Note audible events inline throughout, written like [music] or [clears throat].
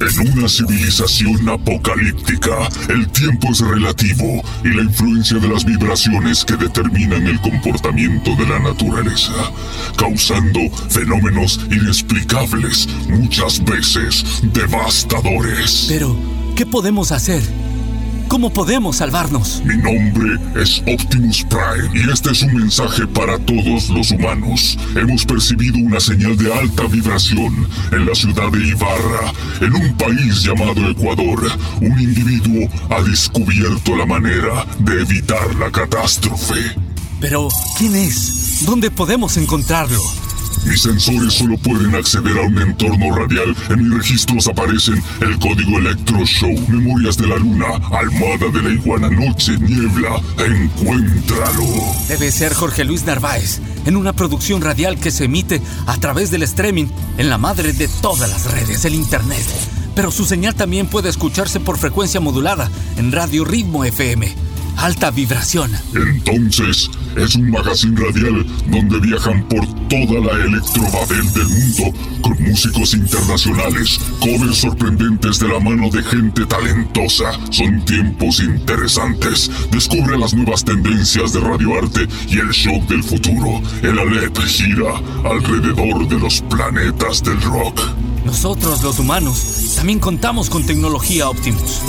En una civilización apocalíptica, el tiempo es relativo y la influencia de las vibraciones que determinan el comportamiento de la naturaleza, causando fenómenos inexplicables, muchas veces devastadores. Pero, ¿qué podemos hacer? ¿Cómo podemos salvarnos? Mi nombre es Optimus Prime y este es un mensaje para todos los humanos. Hemos percibido una señal de alta vibración en la ciudad de Ibarra, en un país llamado Ecuador. Un individuo ha descubierto la manera de evitar la catástrofe. Pero, ¿quién es? ¿Dónde podemos encontrarlo? Mis sensores solo pueden acceder a un entorno radial. En mis registros aparecen el código Electro Show, Memorias de la Luna, Almada de la Iguana, Noche, Niebla. Encuéntralo. Debe ser Jorge Luis Narváez, en una producción radial que se emite a través del streaming en la madre de todas las redes, el Internet. Pero su señal también puede escucharse por frecuencia modulada en Radio Ritmo FM alta vibración. Entonces, es un magazine radial donde viajan por toda la electrobabel del mundo con músicos internacionales, covers sorprendentes de la mano de gente talentosa. Son tiempos interesantes. Descubre las nuevas tendencias de radioarte y el shock del futuro. El Alep gira alrededor de los planetas del rock. Nosotros, los humanos, también contamos con tecnología Optimus.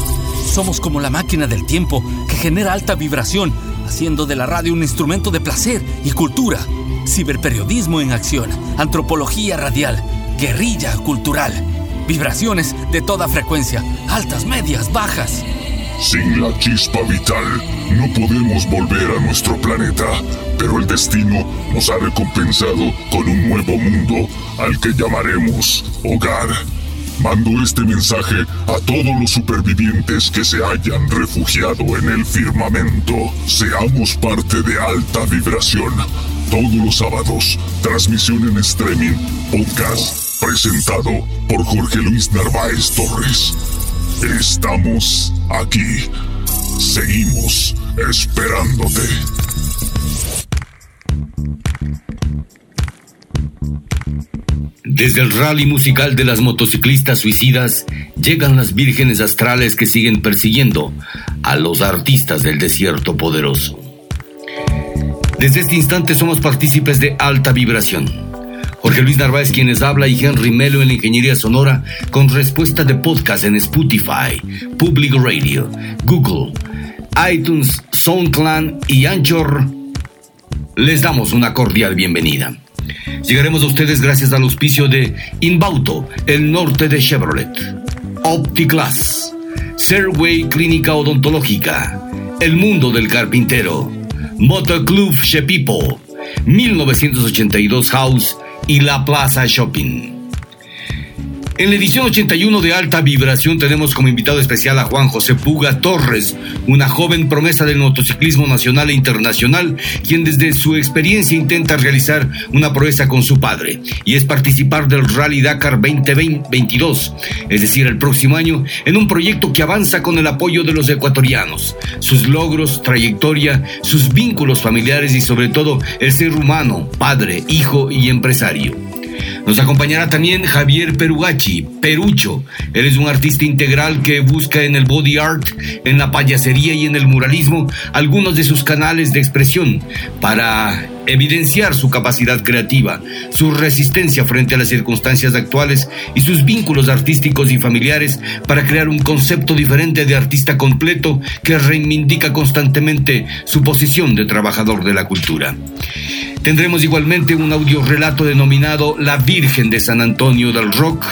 Somos como la máquina del tiempo que genera alta vibración, haciendo de la radio un instrumento de placer y cultura. Ciberperiodismo en acción, antropología radial, guerrilla cultural, vibraciones de toda frecuencia, altas, medias, bajas. Sin la chispa vital, no podemos volver a nuestro planeta, pero el destino nos ha recompensado con un nuevo mundo al que llamaremos hogar. Mando este mensaje a todos los supervivientes que se hayan refugiado en el firmamento. Seamos parte de alta vibración. Todos los sábados, transmisión en streaming, podcast, presentado por Jorge Luis Narváez Torres. Estamos aquí. Seguimos esperándote. Desde el rally musical de las motociclistas suicidas llegan las vírgenes astrales que siguen persiguiendo a los artistas del desierto poderoso. Desde este instante somos partícipes de alta vibración. Jorge Luis Narváez quienes habla y Henry Melo en la ingeniería sonora con respuesta de podcast en Spotify, Public Radio, Google, iTunes, SoundClan y Anchor. Les damos una cordial bienvenida. Llegaremos a ustedes gracias al auspicio de Inbauto, el norte de Chevrolet, OptiClass, Serway Clínica Odontológica, El Mundo del Carpintero, Motoclub Shepipo, 1982 House y La Plaza Shopping. En la edición 81 de Alta Vibración tenemos como invitado especial a Juan José Puga Torres, una joven promesa del motociclismo nacional e internacional, quien desde su experiencia intenta realizar una proeza con su padre, y es participar del Rally Dakar 2022, es decir, el próximo año, en un proyecto que avanza con el apoyo de los ecuatorianos, sus logros, trayectoria, sus vínculos familiares y sobre todo el ser humano, padre, hijo y empresario. Nos acompañará también Javier Perugachi, Perucho. Él es un artista integral que busca en el body art, en la payasería y en el muralismo algunos de sus canales de expresión para evidenciar su capacidad creativa, su resistencia frente a las circunstancias actuales y sus vínculos artísticos y familiares para crear un concepto diferente de artista completo que reivindica constantemente su posición de trabajador de la cultura. Tendremos igualmente un audio relato denominado La Virgen de San Antonio del Rock,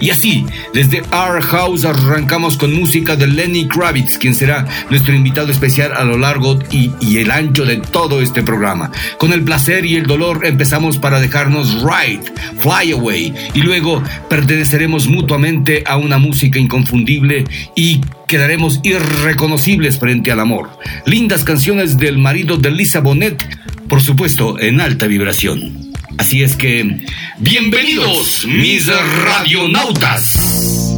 y así, desde Our House arrancamos con música de Lenny Kravitz, quien será nuestro invitado especial a lo largo y, y, el ancho de todo este programa. Con el placer y el dolor empezamos para dejarnos Ride, Fly Away, y luego perteneceremos mutuamente a una música inconfundible y quedaremos irreconocibles frente al amor. Lindas canciones del marido de Lisa Bonet, por supuesto en alta vibración. Así es que, bienvenidos mis radionautas.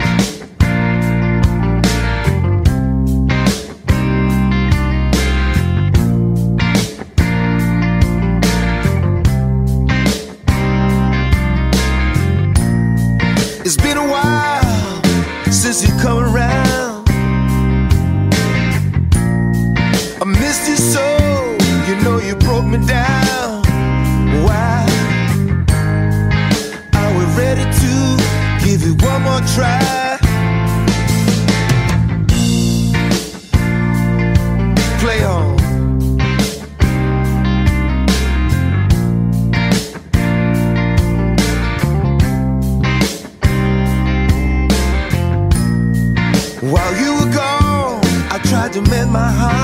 It's been a while miss you come around. I missed you so, my heart.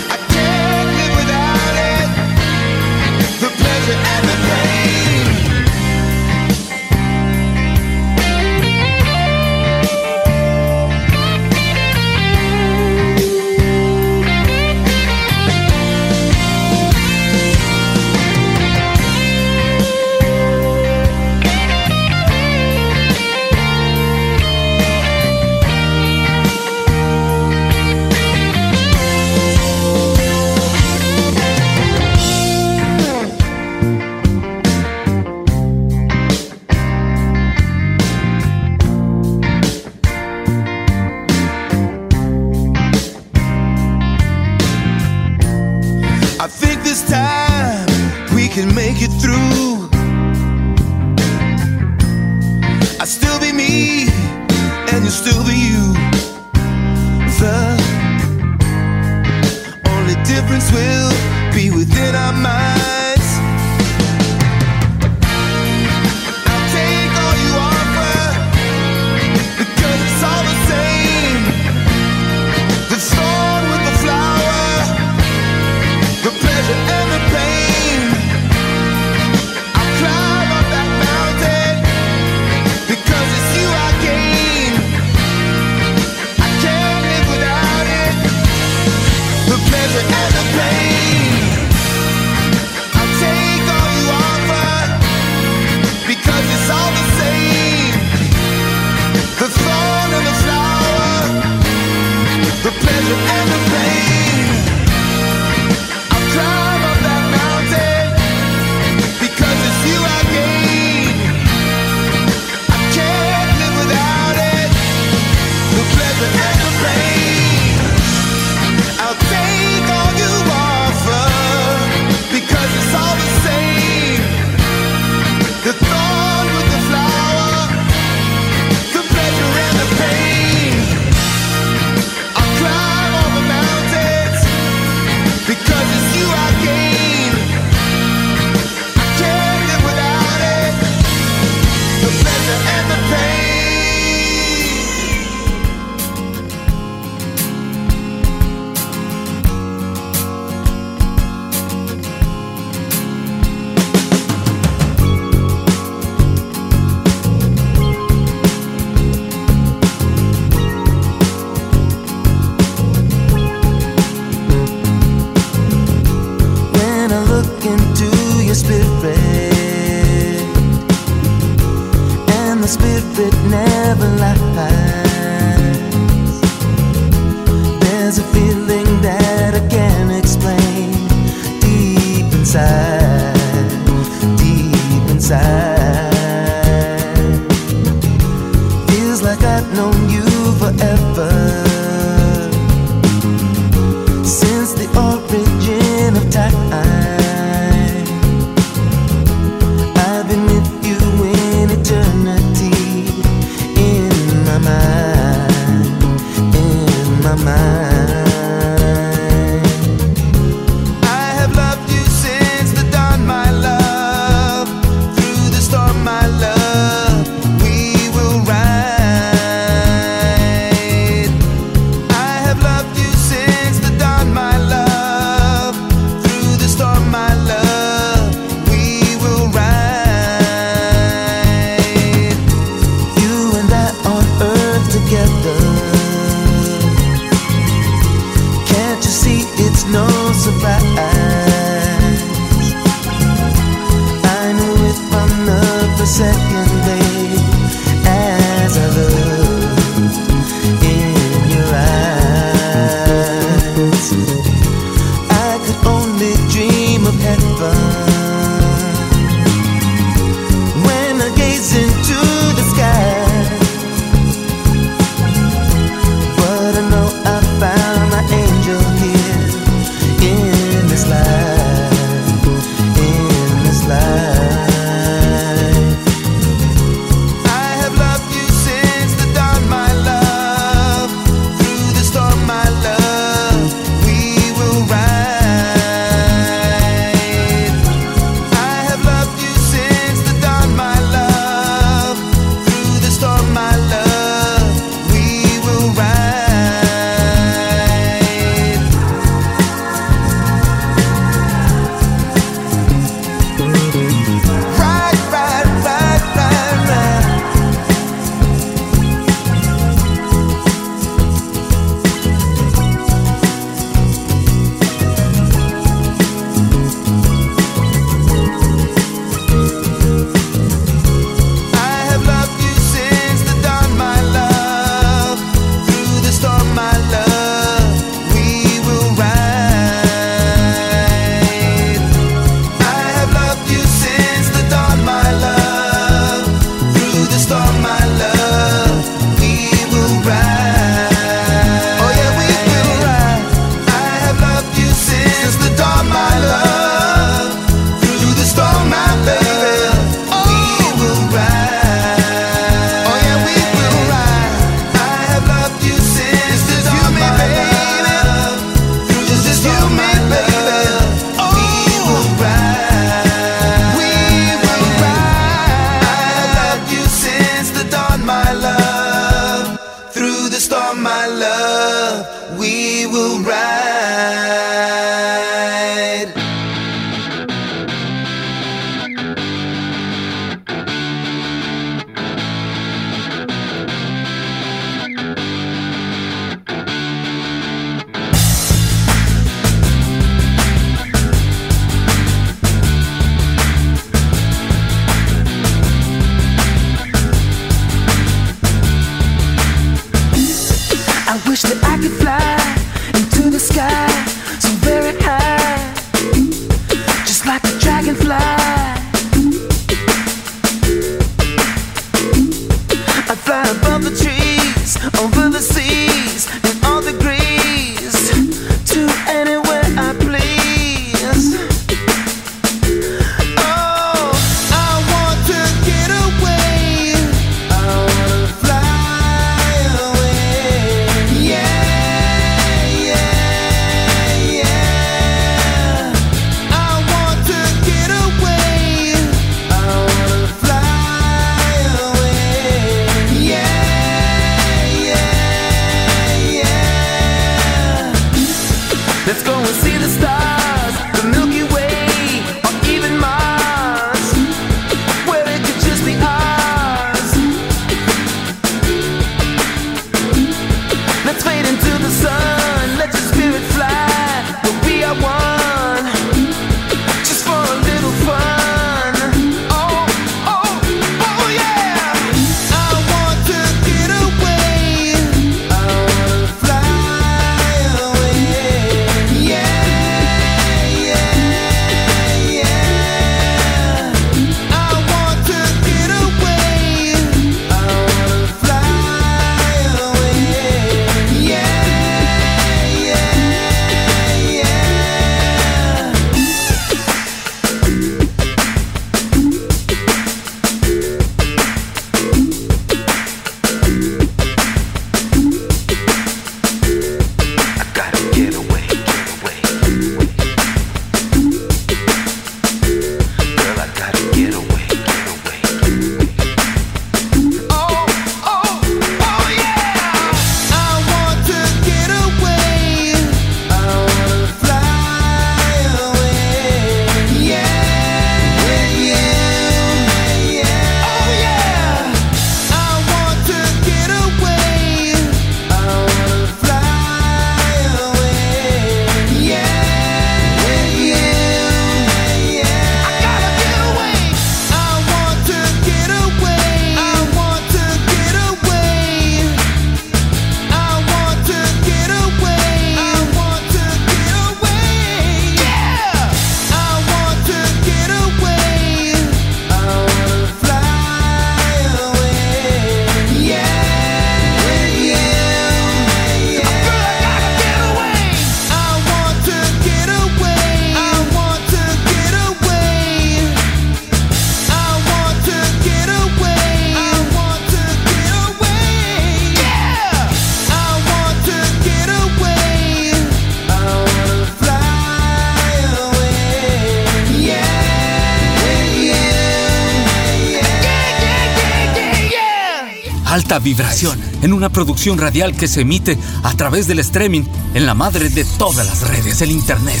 Vibración en una producción radial que se emite a través del streaming en la madre de todas las redes, el Internet.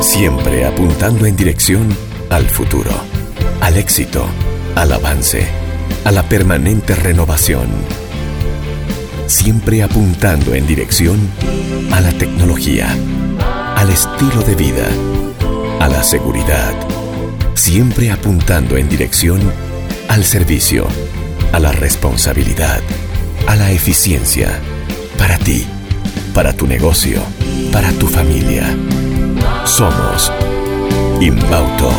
Siempre apuntando en dirección al futuro, al éxito, al avance, a la permanente renovación. Siempre apuntando en dirección a la tecnología, al estilo de vida, a la seguridad. Siempre apuntando en dirección al servicio, a la responsabilidad, a la eficiencia. Para ti, para tu negocio, para tu familia. Somos Inbauto,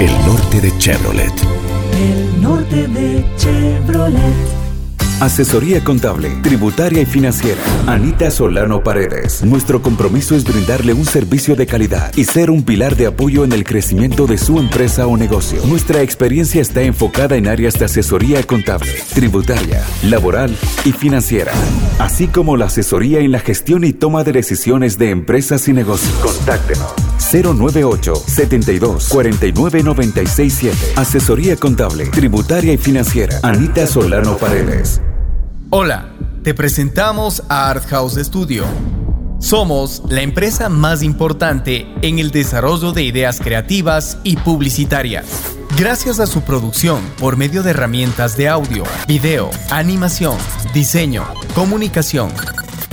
el norte de Chevrolet. El norte de Chevrolet. Asesoría contable, tributaria y financiera. Anita Solano Paredes. Nuestro compromiso es brindarle un servicio de calidad y ser un pilar de apoyo en el crecimiento de su empresa o negocio. Nuestra experiencia está enfocada en áreas de asesoría contable, tributaria, laboral y financiera, así como la asesoría en la gestión y toma de decisiones de empresas y negocios. Contáctenos 098 72 49 967. Asesoría contable, tributaria y financiera. Anita Solano Paredes. Hola, te presentamos a Art House Studio. Somos la empresa más importante en el desarrollo de ideas creativas y publicitarias. Gracias a su producción por medio de herramientas de audio, video, animación, diseño, comunicación,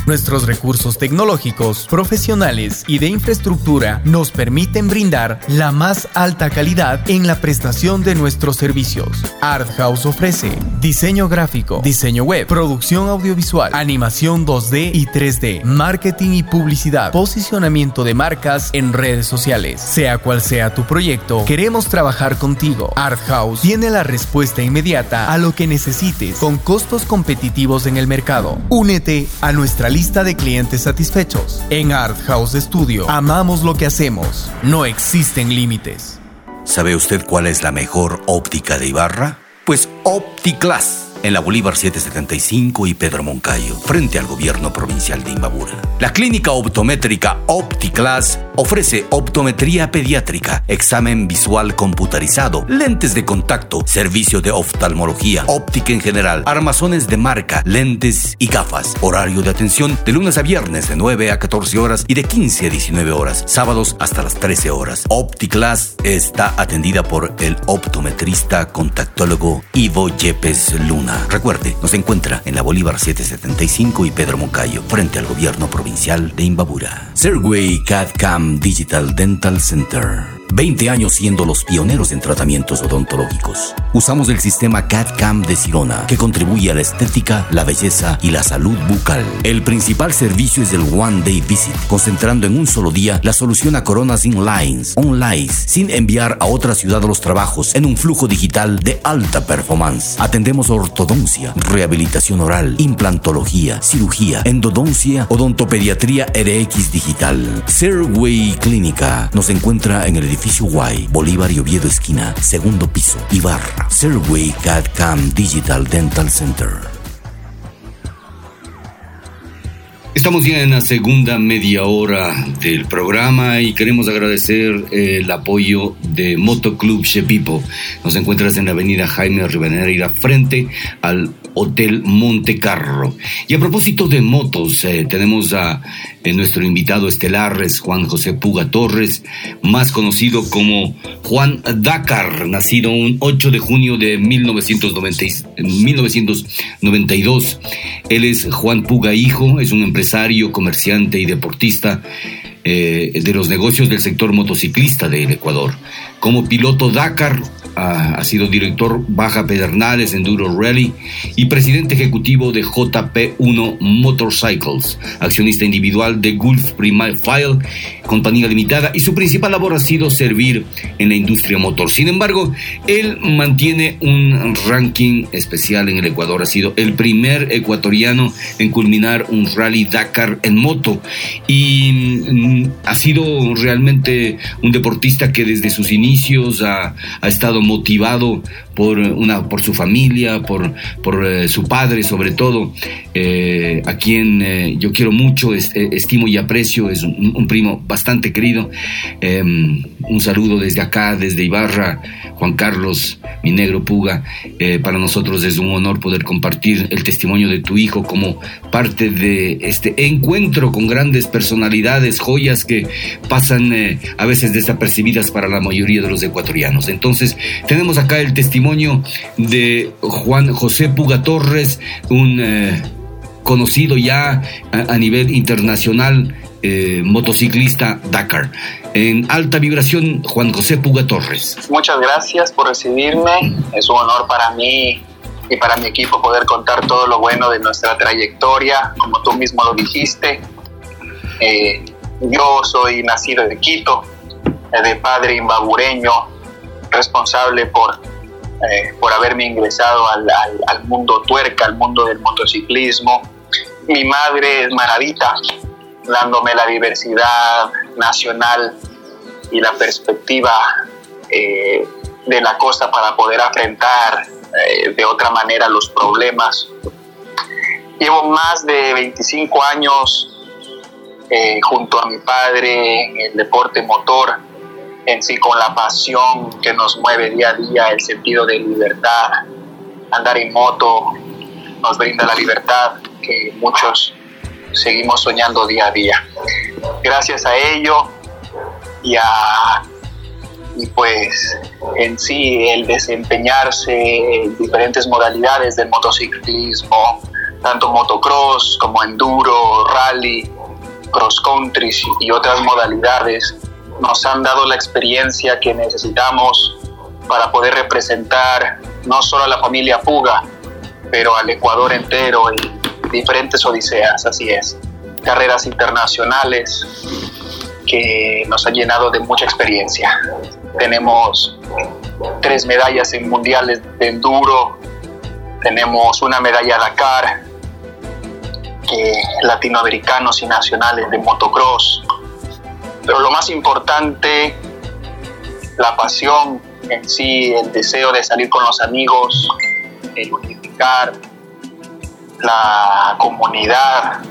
Nuestros recursos tecnológicos, profesionales y de infraestructura nos permiten brindar la más alta calidad en la prestación de nuestros servicios. Art House ofrece diseño gráfico, diseño web, producción audiovisual, animación 2D y 3D, marketing y publicidad, posicionamiento de marcas en redes sociales. Sea cual sea tu proyecto, queremos trabajar contigo. Art House tiene la respuesta inmediata a lo que necesites con costos competitivos en el mercado. Únete a nuestra lista de clientes satisfechos. En Art House Studio amamos lo que hacemos. No existen límites. ¿Sabe usted cuál es la mejor óptica de Ibarra? Pues OptiClass en la Bolívar 775 y Pedro Moncayo, frente al gobierno provincial de Imbabura. La clínica optométrica OptiClass ofrece optometría pediátrica, examen visual computarizado, lentes de contacto, servicio de oftalmología, óptica en general, armazones de marca, lentes y gafas. Horario de atención de lunes a viernes de 9 a 14 horas y de 15 a 19 horas, sábados hasta las 13 horas. OptiClass está atendida por el optometrista contactólogo Ivo Yepes Luna. Recuerde, nos encuentra en la Bolívar 775 y Pedro Moncayo, frente al gobierno provincial de Imbabura. Serway CAD Cam Digital Dental Center. 20 años siendo los pioneros en tratamientos odontológicos. Usamos el sistema CAD-CAM de Sirona, que contribuye a la estética, la belleza y la salud bucal. El principal servicio es el One Day Visit, concentrando en un solo día la solución a coronas sin lines, online, sin enviar a otra ciudad los trabajos en un flujo digital de alta performance. Atendemos ortodoncia, rehabilitación oral, implantología, cirugía, endodoncia, odontopediatría RX digital. Serway Clínica nos encuentra en el edificio Y, Bolívar y Oviedo esquina, segundo piso, Ibarra. Serway CAD Cam Digital Dental Center. Estamos ya en la segunda media hora del programa y queremos agradecer eh, el apoyo de Motoclub Shepipo. Nos encuentras en la avenida Jaime Rivadeneira frente al Hotel Monte Carlo. Y a propósito de motos, eh, tenemos a eh, nuestro invitado estelar, es Juan José Puga Torres, más conocido como Juan Dakar, nacido un 8 de junio de 1990 1992. Él es Juan Puga Hijo, es un empresario, comerciante y deportista eh, de los negocios del sector motociclista del Ecuador. Como piloto Dakar, ha, sido director Baja Pedernales Enduro Rally y presidente ejecutivo de JP1 Motorcycles, accionista individual de Gulf Prime File, compañía limitada, y su principal labor ha sido servir en la industria motor. Sin embargo, él mantiene un ranking especial en el Ecuador. Ha sido el primer ecuatoriano en culminar un rally Dakar en moto y mm, ha sido realmente un deportista que desde sus inicios ha, ha estado motivado por, una, por su familia, por, por eh, su padre sobre todo, eh, a quien eh, yo quiero mucho, es- estimo y aprecio, es un, un primo bastante querido. Eh, un saludo desde acá, desde Ibarra, Juan Carlos, mi negro Puga. Para nosotros es un honor poder compartir el testimonio de tu hijo como parte de este encuentro con grandes personalidades, joyas que pasan a veces desapercibidas para la mayoría de los ecuatorianos. Entonces, tenemos acá el testimonio de Juan José Puga Torres, un eh, conocido ya a, a nivel internacional eh, motociclista Dakar. En alta vibración, Juan José Puga Torres. Muchas gracias por recibirme. Es un honor para mí y para mi equipo poder contar todo lo bueno de nuestra trayectoria, como tú mismo lo dijiste. Eh, yo soy nacido de Quito, eh, de padre imbabureño, responsable por, eh, por haberme ingresado al, al- al mundo tuerca, al mundo del motociclismo. Mi madre es maravita, dándome la diversidad nacional y la perspectiva eh, de la cosa para poder afrontar eh, de otra manera los problemas. Llevo más de 25 años eh, junto a mi padre en el deporte motor, en sí con la pasión que nos mueve día a día, el sentido de libertad. Andar en moto nos brinda la libertad que muchos seguimos soñando día a día. Gracias a ello y a y pues en sí el desempeñarse en diferentes modalidades del motociclismo, tanto motocross como enduro, rally, cross country y otras modalidades, nos han dado la experiencia que necesitamos para poder representar no solo a la familia Puga, pero al Ecuador entero en diferentes odiseas, así es. Carreras internacionales que nos han llenado de mucha experiencia. Tenemos tres medallas en mundiales de enduro, tenemos una medalla Dakar, que latinoamericanos y nacionales de motocross. Pero lo más importante, la pasión en sí, el deseo de salir con los amigos, el unificar la comunidad,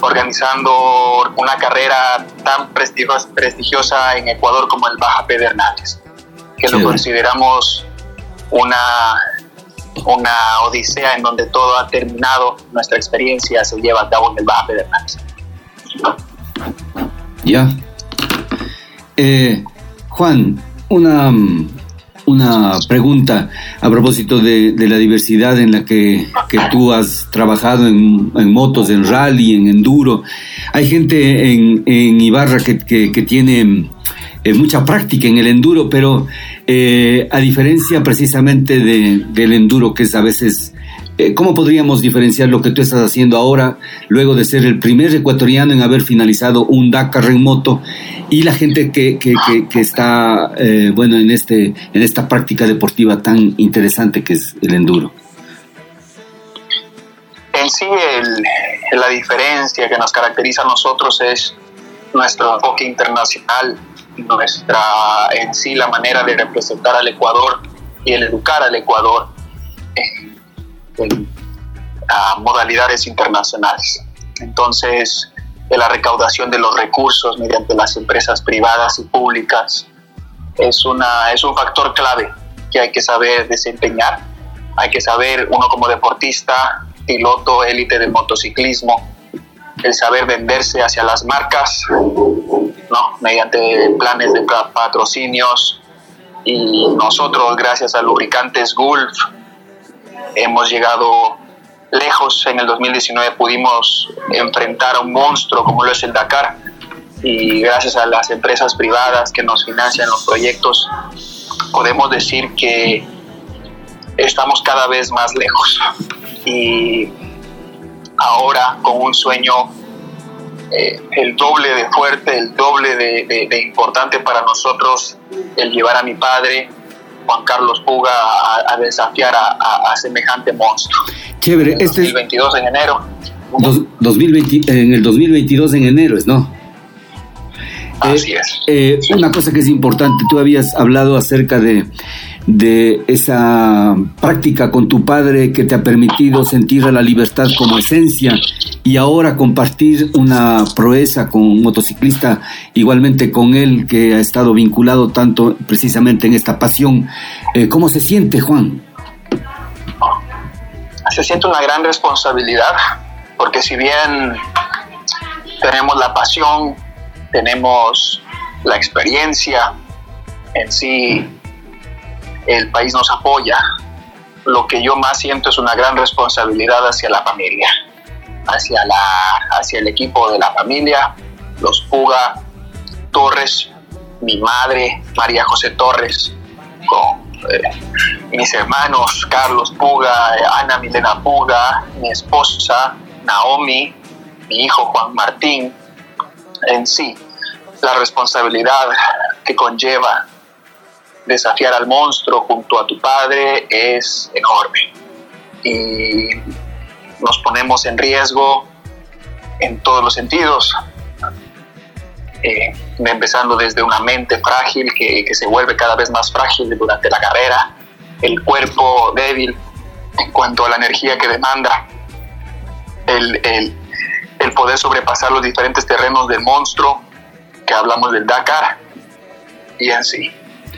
organizando una carrera tan prestigiosa, en Ecuador como el Baja Pedernales, que lo consideramos una, una odisea en donde todo ha terminado, nuestra experiencia se lleva a cabo en el Baja Pedernales. ¿Ya? Eh, Juan, una, una pregunta a propósito de, la diversidad en la que, que tú has trabajado en, motos, en rally, en enduro. Hay gente en, Ibarra que, que- tiene eh, mucha práctica en el enduro, pero eh, a diferencia precisamente de- del enduro, que es a veces ¿Cómo podríamos diferenciar lo que tú estás haciendo ahora, luego de ser el primer ecuatoriano en haber finalizado un Dakar en moto, y la gente que, que- que- que está, eh, bueno, en, este, en esta práctica deportiva tan interesante que es el enduro? En sí, el- la diferencia que nos caracteriza a nosotros es nuestro enfoque internacional, nuestra en sí la manera de representar al Ecuador y el educar al Ecuador en, modalidades internacionales. Entonces, la recaudación de los recursos mediante las empresas privadas y públicas es, una, es un factor clave que hay que saber desempeñar. Hay que saber, uno como deportista, piloto élite de motociclismo, el saber venderse hacia las marcas, ¿no? mediante planes de pa- patrocinios. Y nosotros, gracias a Lubricantes Gulf, hemos llegado lejos. En el 2019 pudimos enfrentar a un monstruo como lo es el Dakar. Y gracias a las empresas privadas que nos financian los proyectos, podemos decir que estamos cada vez más lejos. Y ahora con un sueño eh, el doble de fuerte, el doble de, importante para nosotros, el llevar a mi padre, Juan Carlos Puga, a, a desafiar a, a- a semejante monstruo. Chévere, El este es 2022 en enero. dos- 2020, en el 2022 en enero, ¿es no? Así es. Eh, una cosa que es importante, tú habías hablado acerca de, de esa práctica con tu padre que te ha permitido sentir la libertad como esencia y ahora compartir una proeza con un motociclista igualmente con él que ha estado vinculado tanto precisamente en esta pasión. Eh, ¿Cómo se siente, Juan? Se siente una gran responsabilidad, porque si bien tenemos la pasión, tenemos la experiencia, en sí el país nos apoya, lo que yo más siento es una gran responsabilidad hacia la familia, hacia, la, hacia el equipo de la familia, los Puga, Torres, mi madre, María José Torres, eh, mis hermanos, Carlos Puga, Ana Milena Puga, mi esposa, Naomi, mi hijo Juan Martín, en sí, la responsabilidad que conlleva desafiar al monstruo junto a tu padre es enorme. Y nos ponemos en riesgo en todos los sentidos, eh, empezando desde una mente frágil que, se vuelve cada vez más frágil durante la carrera, el cuerpo débil en cuanto a la energía que demanda, el, el, el poder sobrepasar los diferentes terrenos del monstruo, que hablamos del Dakar, y en sí.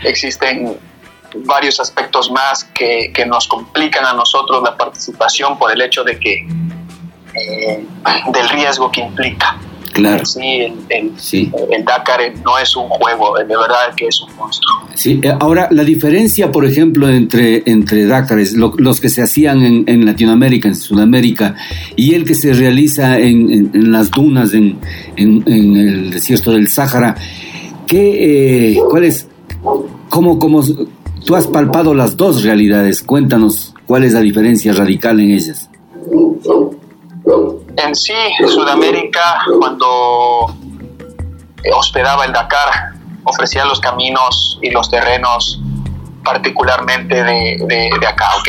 Existen varios aspectos más que, que nos complican a nosotros la participación por el hecho de que eh, del riesgo que implica. Claro. Sí, el, el, Sí. el Dakar no es un juego, de verdad que es un monstruo. Sí, eh, ahora la diferencia, por ejemplo, entre, entre Dakares, lo- los que se hacían en, en Latinoamérica, en Sudamérica, y el que se realiza en, en- en las dunas, en, en- en el desierto del Sáhara, ¿qué, eh, ¿cuál es? ¿Cómo, cómo, tú has palpado las dos realidades? Cuéntanos cuál es la diferencia radical en ellas. En sí, Sudamérica, cuando hospedaba el Dakar, ofrecía los caminos y los terrenos particularmente de, de- de acá, ¿ok?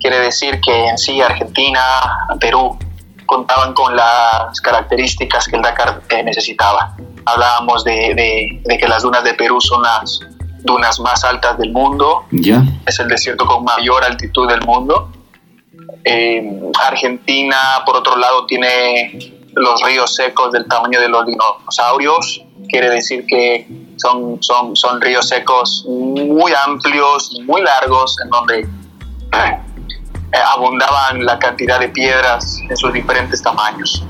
Quiere decir que en sí Argentina, Perú, contaban con las características que el Dakar eh, necesitaba. Hablábamos de, de- de que las dunas de Perú son las dunas más altas del mundo, ¿Ya? es el desierto con mayor altitud del mundo. Eh, Argentina, por otro lado, tiene los ríos secos del tamaño de los dinosaurios. Quiere decir que son, son, son ríos secos muy amplios y muy largos, en donde eh, abundaban la cantidad de piedras en sus diferentes tamaños.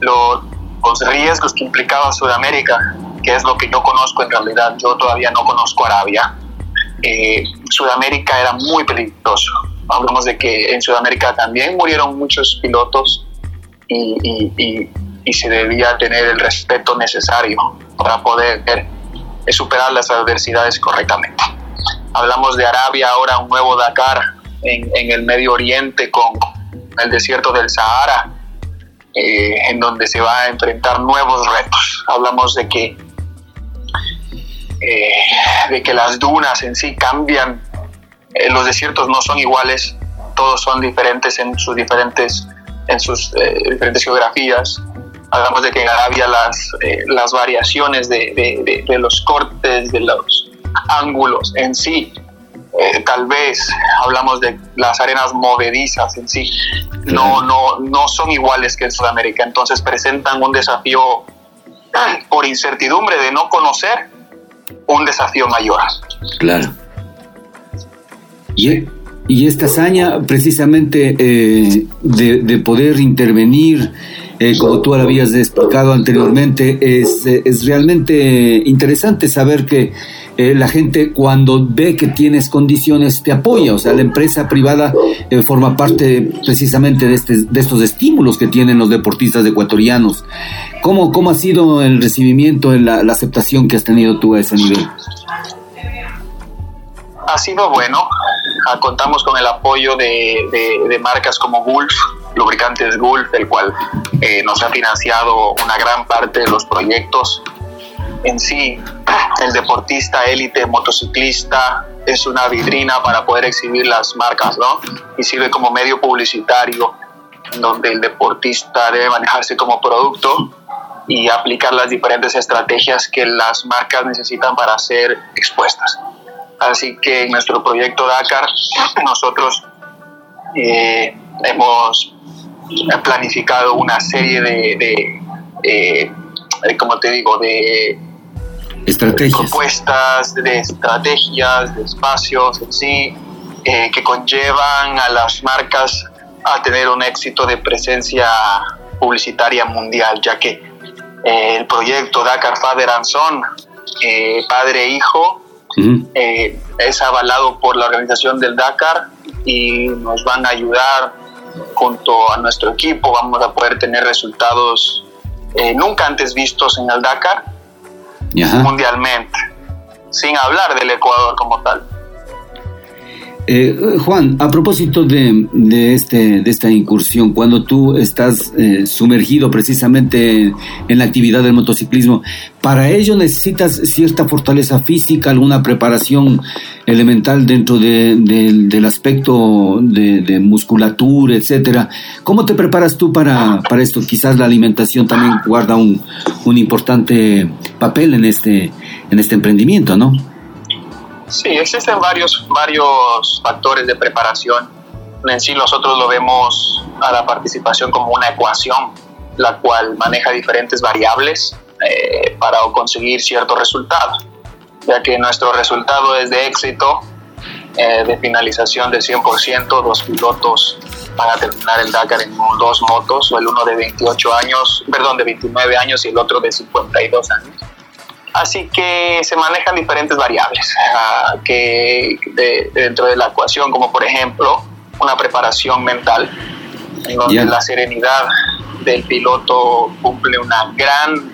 Lo- los riesgos que implicaba Sudamérica, que es lo que yo conozco en realidad, yo todavía no conozco Arabia, eh, Sudamérica era muy peligroso. Hablamos de que en Sudamérica también murieron muchos pilotos y, y- y- y se debía tener el respeto necesario para poder superar las adversidades correctamente. Hablamos de Arabia, ahora un nuevo Dakar en, en el Medio Oriente con el desierto del Sahara, eh, en donde se va a enfrentar nuevos retos. Hablamos de que eh, de que las dunas en sí cambian, Eh, los desiertos no son iguales, todos son diferentes en sus diferentes, en sus eh, diferentes geografías. Hablamos de que en Arabia las, las variaciones de, de- de- de los cortes, de los ángulos en sí, eh, tal vez hablamos de las arenas movedizas en sí, no, no, no son iguales que en Sudamérica, entonces presentan un desafío [clears throat] por incertidumbre de no conocer un desafío mayor. Claro. Y, y esta hazaña, precisamente eh, de, de poder intervenir, eh, como tú habías explicado anteriormente, es, eh, es realmente interesante saber que eh, la gente cuando ve que tienes condiciones te apoya, o sea, la empresa privada eh, forma parte precisamente de, este, de estos estímulos que tienen los deportistas ecuatorianos. ¿Cómo, cómo ha sido el recibimiento, la, la aceptación que has tenido tú a ese nivel? ha sido bueno. Ah, Contamos con el apoyo de, de- de marcas como Gulf, Lubricantes Gulf, el cual eh, nos ha financiado una gran parte de los proyectos. En sí, el deportista élite motociclista es una vitrina para poder exhibir las marcas, ¿no? Y sirve como medio publicitario donde el deportista debe manejarse como producto y aplicar las diferentes estrategias que las marcas necesitan para ser expuestas. Así que en nuestro proyecto Dakar nosotros eh, hemos planificado una serie de, de, de, como te digo, de Estrategias. propuestas, de estrategias, de espacios en sí, eh, que conllevan a las marcas a tener un éxito de presencia publicitaria mundial, ya que eh, el proyecto Dakar Father and Son, eh, padre e hijo, es avalado por la organización del Dakar y nos van a ayudar junto a nuestro equipo, vamos a poder tener resultados nunca antes vistos en el Dakar Ajá. mundialmente, sin hablar del Ecuador como tal. Eh, Juan, a propósito de, de este, de esta incursión, cuando tú estás eh, sumergido precisamente en la actividad del motociclismo, ¿para ello necesitas cierta fortaleza física, alguna preparación elemental dentro de- del- aspecto de, musculatura, etcétera? ¿Cómo te preparas tú para, para esto? Quizás la alimentación también guarda un, un importante papel en este, en este emprendimiento, ¿no? Sí, existen varios, varios factores de preparación. En sí nosotros lo vemos a la participación como una ecuación, la cual maneja diferentes variables eh, para conseguir cierto resultado, ya que nuestro resultado es de éxito, eh, de finalización del 100%, dos pilotos van a terminar el Dakar en dos motos, el uno de 28 años, perdón, de 29 años y el otro de 52 años. Así que se manejan diferentes variables ah, que de- dentro de la ecuación, como por ejemplo una preparación mental, en donde Ya. la serenidad del piloto cumple una gran,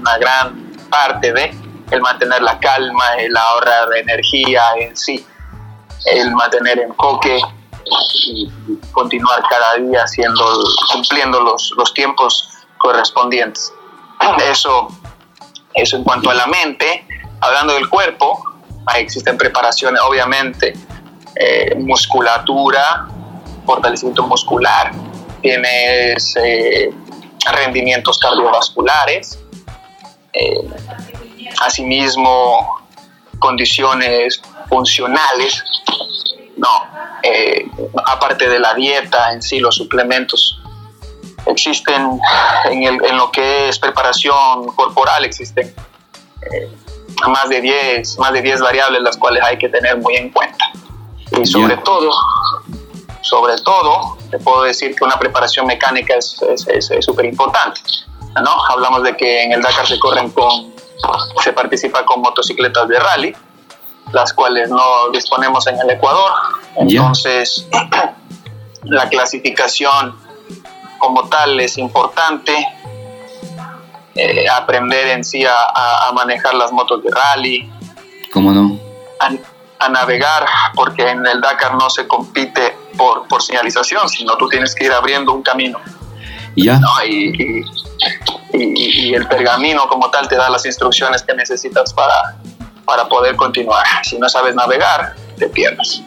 una gran parte de el mantener la calma, el ahorrar energía en sí, el mantener enfoque y continuar cada día haciendo, cumpliendo los, los tiempos correspondientes. Eso eso en cuanto a la mente, hablando del cuerpo, ahí existen preparaciones, obviamente, eh, musculatura, fortalecimiento muscular, tienes eh, rendimientos cardiovasculares, eh, asimismo condiciones funcionales, no, eh, aparte de la dieta en sí, los suplementos existen en, el- en lo que es preparación corporal, existen eh, más de 10 más de 10 variables las cuales hay que tener muy en cuenta. Y sobre todo, sobre todo, te puedo decir que una preparación mecánica es súper importante. ¿no? Hablamos de que en el Dakar se corren con, se participa con motocicletas de rally, las cuales no disponemos en el Ecuador. Entonces, [clears throat] la clasificación como tal es importante. eh, aprender en sí a, manejar las motos de rally, ¿Cómo no? a, a navegar, porque en el Dakar no se compite por, por señalización, sino tú tienes que ir abriendo un camino. ¿Ya? ¿no? Y, y- y- y el pergamino como tal te da las instrucciones que necesitas para, para poder continuar. Si no sabes navegar, te pierdes.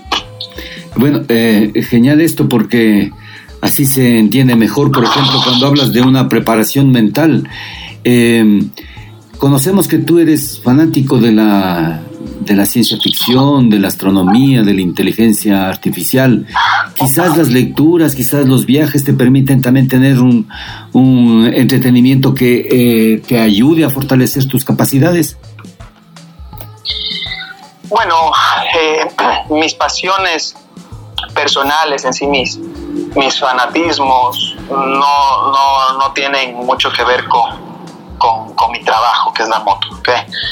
Bueno, eh, genial esto porque así se entiende mejor, por ejemplo, cuando hablas de una preparación mental. Eh, conocemos que tú eres fanático de la, de la ciencia ficción, de la astronomía, de la inteligencia artificial. Quizás las lecturas, quizás los viajes te permiten también tener un, un entretenimiento que eh, ayude a fortalecer tus capacidades. Bueno, eh, mis pasiones personales en sí, mis, mis fanatismos, no, no, no tienen mucho que ver con, con, con mi trabajo, que es la moto. ¿ok?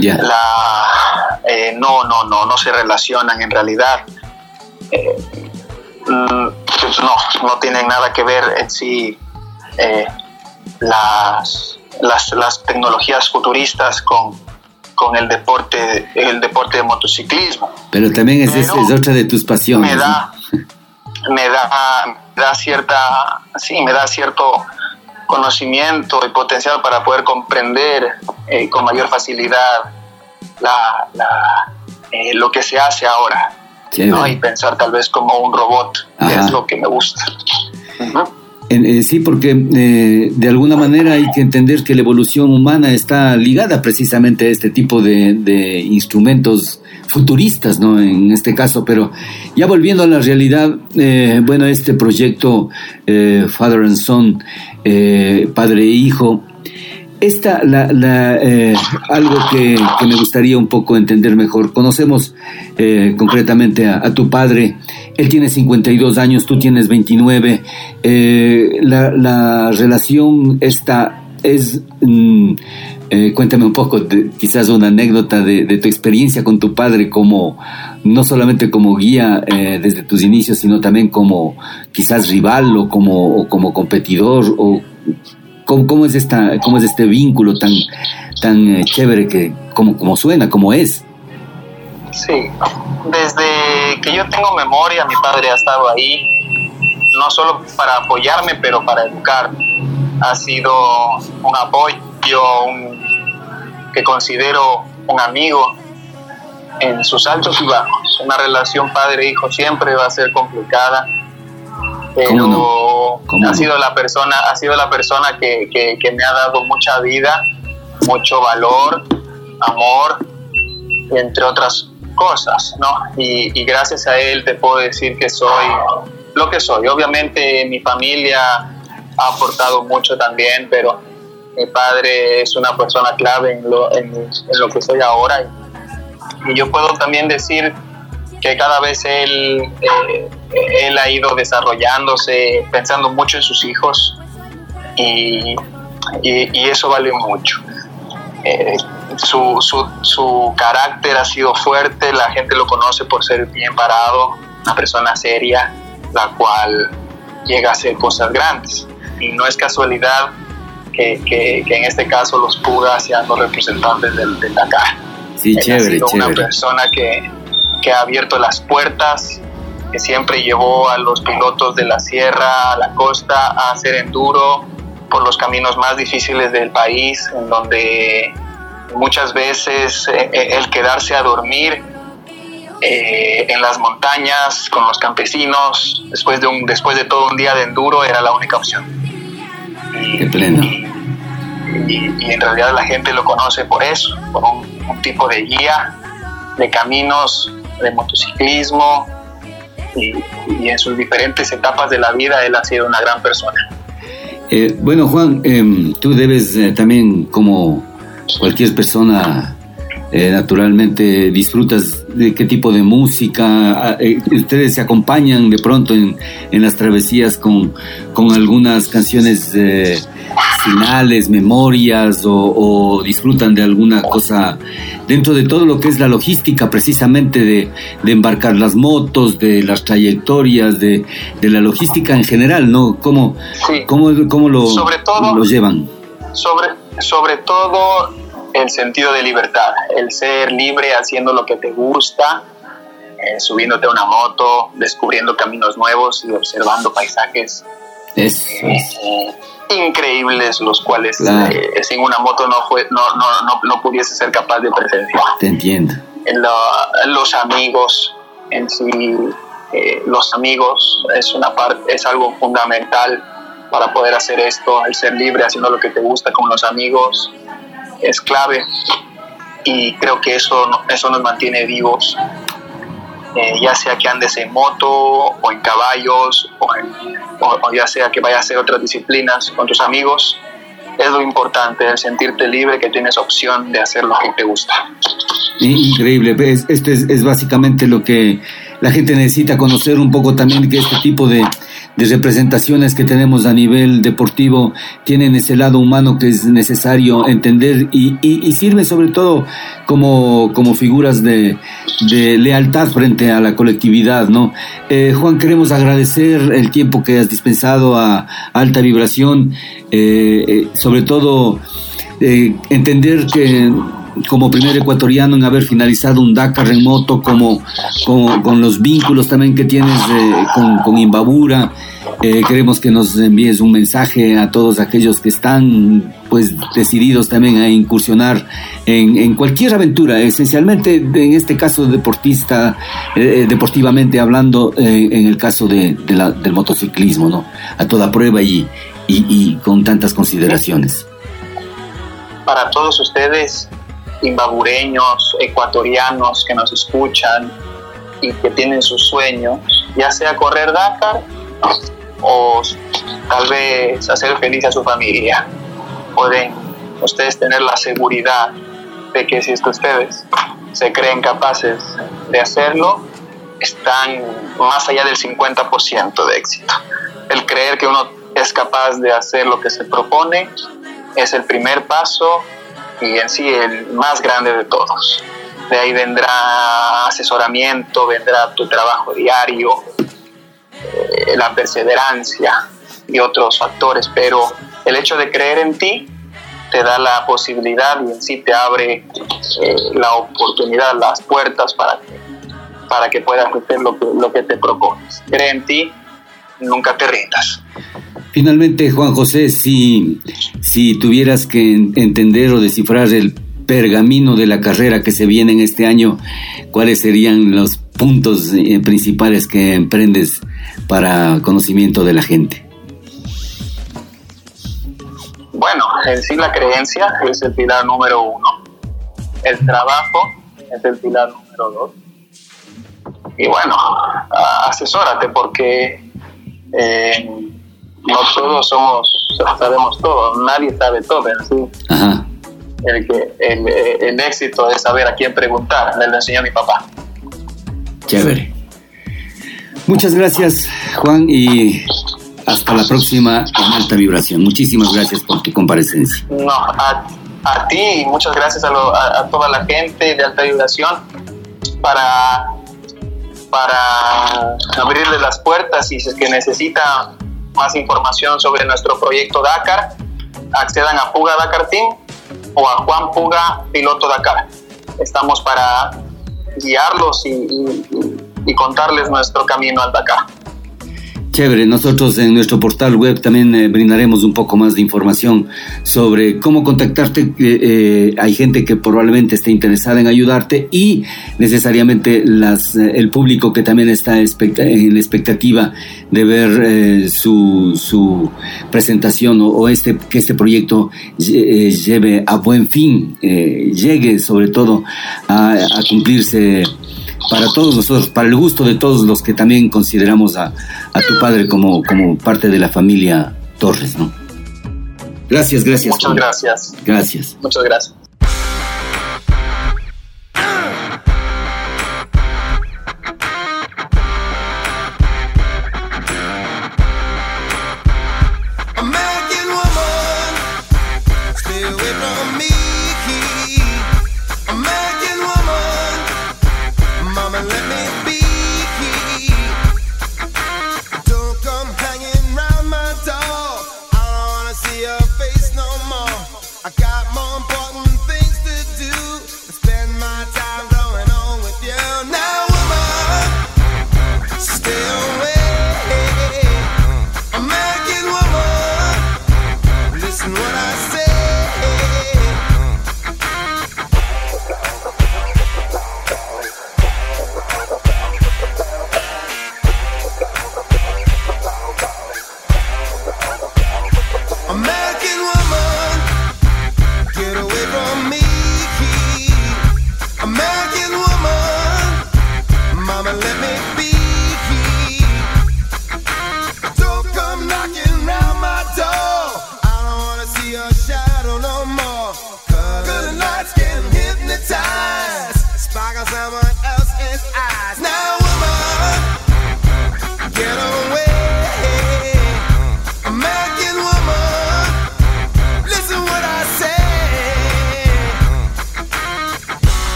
Ya. La, eh, no, no, no, no se relacionan en realidad. Eh, mm, pues no, no tienen nada que ver en sí eh, las, las, las tecnologías futuristas con, con el deporte el deporte de motociclismo Pero también es, es- Pero es otra de tus pasiones. me ¿no? da me da me da cierta sí me da cierto conocimiento y potencial para poder comprender eh, con mayor facilidad la, la, eh, lo que se hace ahora y pensar tal vez como un robot que es lo que me gusta. Eh, sí, porque de alguna manera hay que entender que la evolución humana está ligada precisamente a este tipo de, de instrumentos futuristas, ¿no? En este caso, pero ya volviendo a la realidad, eh, bueno, este proyecto eh, Father and Son, eh, padre e hijo, esta, la, la, eh, algo que, me gustaría un poco entender mejor. Conocemos eh, concretamente a, tu padre. Él tiene 52 años, tú tienes 29. Eh, la, la relación esta es... mm, eh, cuéntame un poco, quizás una anécdota de, de tu experiencia con tu padre como, no solamente como guía eh, desde tus inicios, sino también como quizás rival o como, o como competidor o ¿Cómo, es esta, cómo es este vínculo tan, tan eh, chévere que, como, como suena, como es? Sí, desde que yo tengo memoria, mi padre ha estado ahí, no solo para apoyarme, pero para educar. Ha sido un apoyo un- que considero un amigo en sus altos y bajos. Una relación padre-hijo siempre va a ser complicada, pero ¿Cómo no? ¿Cómo ha no? sido la persona, ha sido la persona que, que- que me ha dado mucha vida, mucho valor, amor, entre otras cosas, ¿no? Y, y gracias a él te puedo decir que soy lo que soy. Obviamente mi familia ha aportado mucho también, pero mi padre es una persona clave en lo, en, lo que soy ahora. Y, yo puedo también decir que cada vez él, eh, él ha ido desarrollándose, pensando mucho en sus hijos y, y- y eso vale mucho. Eh, su, su, su carácter ha sido fuerte, la gente lo conoce por ser bien parado, una persona seria, la cual llega a hacer cosas grandes. Y no es casualidad que, que- que en este caso los Pugas sean los representantes del, del Dakar. Sí, Él ha chévere, sido una chévere. persona que, que ha abierto las puertas, que siempre llevó a los pilotos de la sierra, a la costa, a hacer enduro por los caminos más difíciles del país, en donde muchas veces eh, el quedarse a dormir eh, en las montañas con los campesinos después de un después de todo un día de enduro era la única opción De pleno. y, y en realidad la gente lo conoce por eso, por un, un tipo de guía de caminos de motociclismo y, y en sus diferentes etapas de la vida él ha sido una gran persona. Eh, bueno, Juan, em, tú debes eh, también, como cualquier persona, eh, naturalmente disfrutas de qué tipo de música. ah, eh, ustedes se acompañan de pronto en, en las travesías con, con algunas canciones eh, finales, memorias o, o disfrutan de alguna cosa dentro de todo lo que es la logística precisamente de, de embarcar las motos, de las trayectorias, de, de la logística en general, ¿no? ¿Cómo, Sí. cómo, cómo lo, Sobre todo- lo llevan? Sobre, sobre todo el sentido de libertad, el ser libre haciendo lo que te gusta, eh, subiéndote a una moto, descubriendo caminos nuevos y observando paisajes es. eh, increíbles, los cuales Claro. eh, sin una moto no, fue, no, no, no, no pudiese ser capaz de presenciar. Te entiendo. La- los amigos en sí, eh, los amigos es una parte, es algo fundamental para poder hacer esto, el ser libre haciendo lo que te gusta con los amigos es clave y creo que eso, eso nos mantiene vivos, eh, ya sea que andes en moto o en caballos o, ya sea que vayas a hacer otras disciplinas con tus amigos, es lo importante, el sentirte libre, que tienes opción de hacer lo que te gusta. Increíble. Es- Esto es, es básicamente lo que la gente necesita conocer un poco también que este tipo de, de representaciones que tenemos a nivel deportivo tienen ese lado humano que es necesario entender y, y, sobre todo como, como figuras de, de lealtad frente a la colectividad, ¿no? Eh, Juan, queremos agradecer el tiempo que has dispensado a, Alta Vibración, eh, eh, sobre todo entender que como primer ecuatoriano en haber finalizado un Dakar en moto, como, como- con los vínculos también que tienes eh, con, con Imbabura. Eh, queremos que nos envíes un mensaje a todos aquellos que están pues decididos también a incursionar en, en cualquier aventura, esencialmente en este caso deportista, eh, deportivamente hablando, eh, en el caso de, de la- del motociclismo, ¿no? A toda prueba y, y, y con tantas consideraciones. para todos ustedes, imbabureños, ecuatorianos que nos escuchan y que tienen sus sueños, ya sea correr Dakar o tal vez hacer feliz a su familia. Pueden ustedes tener la seguridad de que si es que ustedes se creen capaces de hacerlo, están más allá del 50% de éxito. El creer que uno es capaz de hacer lo que se propone es el primer paso y en sí el más grande de todos. De ahí vendrá asesoramiento, vendrá tu trabajo diario, eh, la perseverancia y otros factores, pero el hecho de creer en ti te da la posibilidad y en sí te abre eh, la oportunidad, las puertas para que, para que puedas hacer lo que, lo que te propones. Cree en ti, nunca te rindas. Finalmente, Juan José, si, si tuvieras que en- entender o descifrar el pergamino de la carrera que se viene en este año, ¿cuáles serían los puntos eh, principales que emprendes para conocimiento de la gente? Bueno, en sí la creencia es el pilar número uno. El trabajo es el pilar número dos. Y bueno, asesórate porque eh, no todos somos, sabemos todo, nadie sabe todo sí. Ajá. El, que, el, el éxito es saber a quién preguntar, me lo enseñó mi papá. Chévere. Muchas gracias, Juan, y hasta la próxima en alta vibración. Muchísimas gracias por tu comparecencia. No, a, a ti y muchas gracias a, lo- a- a toda la gente de alta vibración para, para abrirle las puertas y si es que necesita más información sobre nuestro proyecto Dakar, accedan a Puga Dakar Team o a Juan Puga Piloto Dakar. Estamos para guiarlos y, y- contarles nuestro camino al Dakar. Chévere, nosotros en nuestro portal web también eh, brindaremos un poco más de información sobre cómo contactarte. Eh, hay gente que probablemente esté interesada en ayudarte y necesariamente las, eh, el público que también está en la expectativa de ver su, presentación o, este, que este proyecto lle- lleve a buen fin, llegue sobre todo a cumplirse para todos nosotros, para el gusto de todos los que también consideramos a, a tu padre como, como parte de la familia Torres, ¿no? Gracias, gracias. Muchas Juan. gracias. Gracias. Muchas gracias.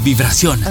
Vibración.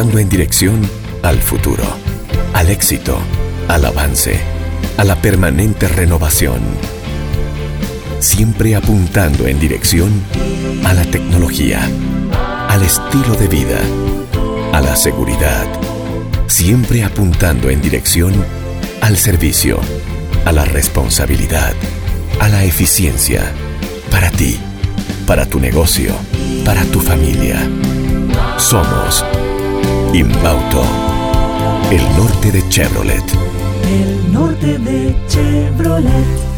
En dirección al futuro, al éxito, al avance, a la permanente renovación. Siempre apuntando en dirección a la tecnología, al estilo de vida, a la seguridad. Siempre apuntando en dirección al servicio, a la responsabilidad, a la eficiencia. Para ti, para tu negocio, para tu familia. Somos Inbauto, el norte de Chevrolet. El norte de Chevrolet.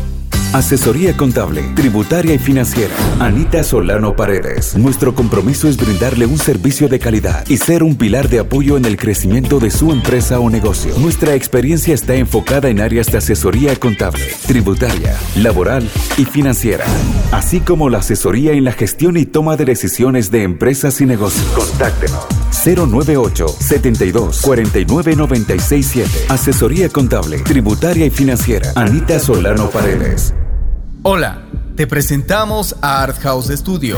Asesoría contable, tributaria y financiera. Anita Solano Paredes. Nuestro compromiso es brindarle un servicio de calidad y ser un pilar de apoyo en el crecimiento de su empresa o negocio. Nuestra experiencia está enfocada en áreas de asesoría contable, tributaria, laboral y financiera, así como la asesoría en la gestión y toma de decisiones de empresas y negocios. Contáctenos. 098 72 49 96 7. Asesoría contable, tributaria y financiera. Anita Solano Paredes. Hola, te presentamos a Art House Studio.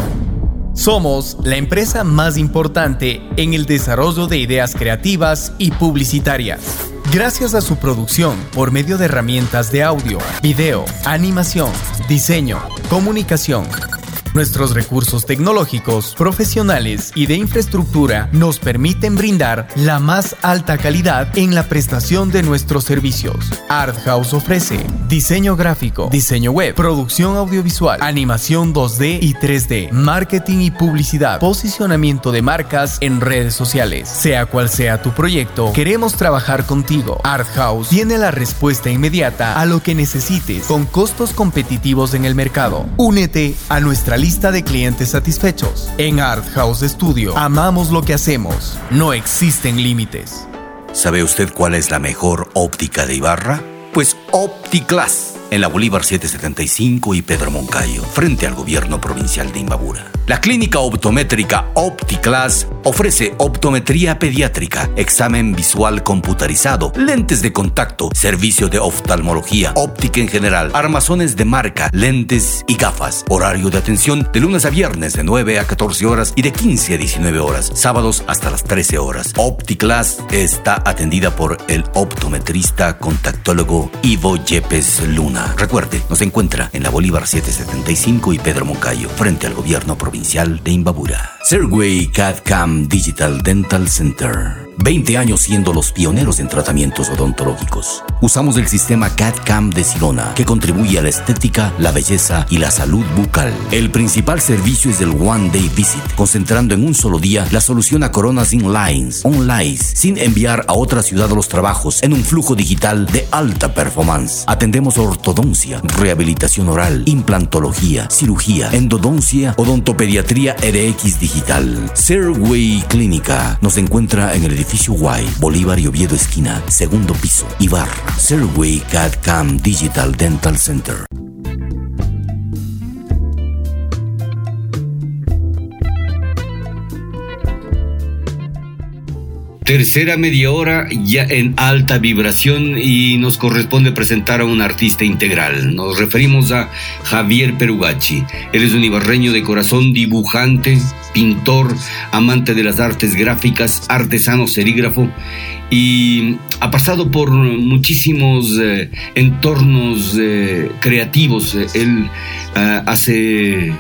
Somos la empresa más importante en el desarrollo de ideas creativas y publicitarias. Gracias a su producción por medio de herramientas de audio, video, animación, diseño, comunicación. Nuestros recursos tecnológicos, profesionales y de infraestructura nos permiten brindar la más alta calidad en la prestación de nuestros servicios. Art House ofrece diseño gráfico, diseño web, producción audiovisual, animación 2D y 3D, marketing y publicidad, posicionamiento de marcas en redes sociales. Sea cual sea tu proyecto, queremos trabajar contigo. Art House tiene la respuesta inmediata a lo que necesites con costos competitivos en el mercado. Únete a nuestra lista de clientes satisfechos. En Art House Studio amamos lo que hacemos. No existen límites. ¿Sabe usted cuál es la mejor óptica de Ibarra? Pues OptiClass, en la Bolívar 775 y Pedro Moncayo, frente al gobierno provincial de Imbabura. La clínica optométrica OptiClass ofrece optometría pediátrica, examen visual computarizado, lentes de contacto, servicio de oftalmología, óptica en general, armazones de marca, lentes y gafas. Horario de atención de lunes a viernes de 9 a 14 horas y de 15 a 19 horas, sábados hasta las 13 horas. OptiClass está atendida por el optometrista contactólogo Ivo Yepes Luna. Recuerde, nos encuentra en la Bolívar 775 y Pedro Moncayo, frente al gobierno provincial de Imbabura. Serway CAD-CAM Digital Dental Center. 20 años siendo los pioneros en tratamientos odontológicos. Usamos el sistema CAD-CAM de Sirona, que contribuye a la estética, la belleza y la salud bucal. El principal servicio es el One Day Visit, concentrando en un solo día la solución a coronas inlines, online, sin enviar a otra ciudad los trabajos en un flujo digital de alta performance. Atendemos ortodoncia, rehabilitación oral, implantología, cirugía, endodoncia, odontopediatría RX digital. Serway Clínica nos encuentra en el edificio Y, Bolívar y Oviedo esquina, segundo piso, Ibar. Serway CAD CAM Digital Dental Center. Tercera media hora ya en alta vibración y nos corresponde presentar a un artista integral. Nos referimos a Javier Perugacci. Él es un ibarreño de corazón, dibujante, pintor, amante de las artes gráficas, artesano serígrafo y ha pasado por muchísimos eh, entornos eh, creativos. Él eh, hace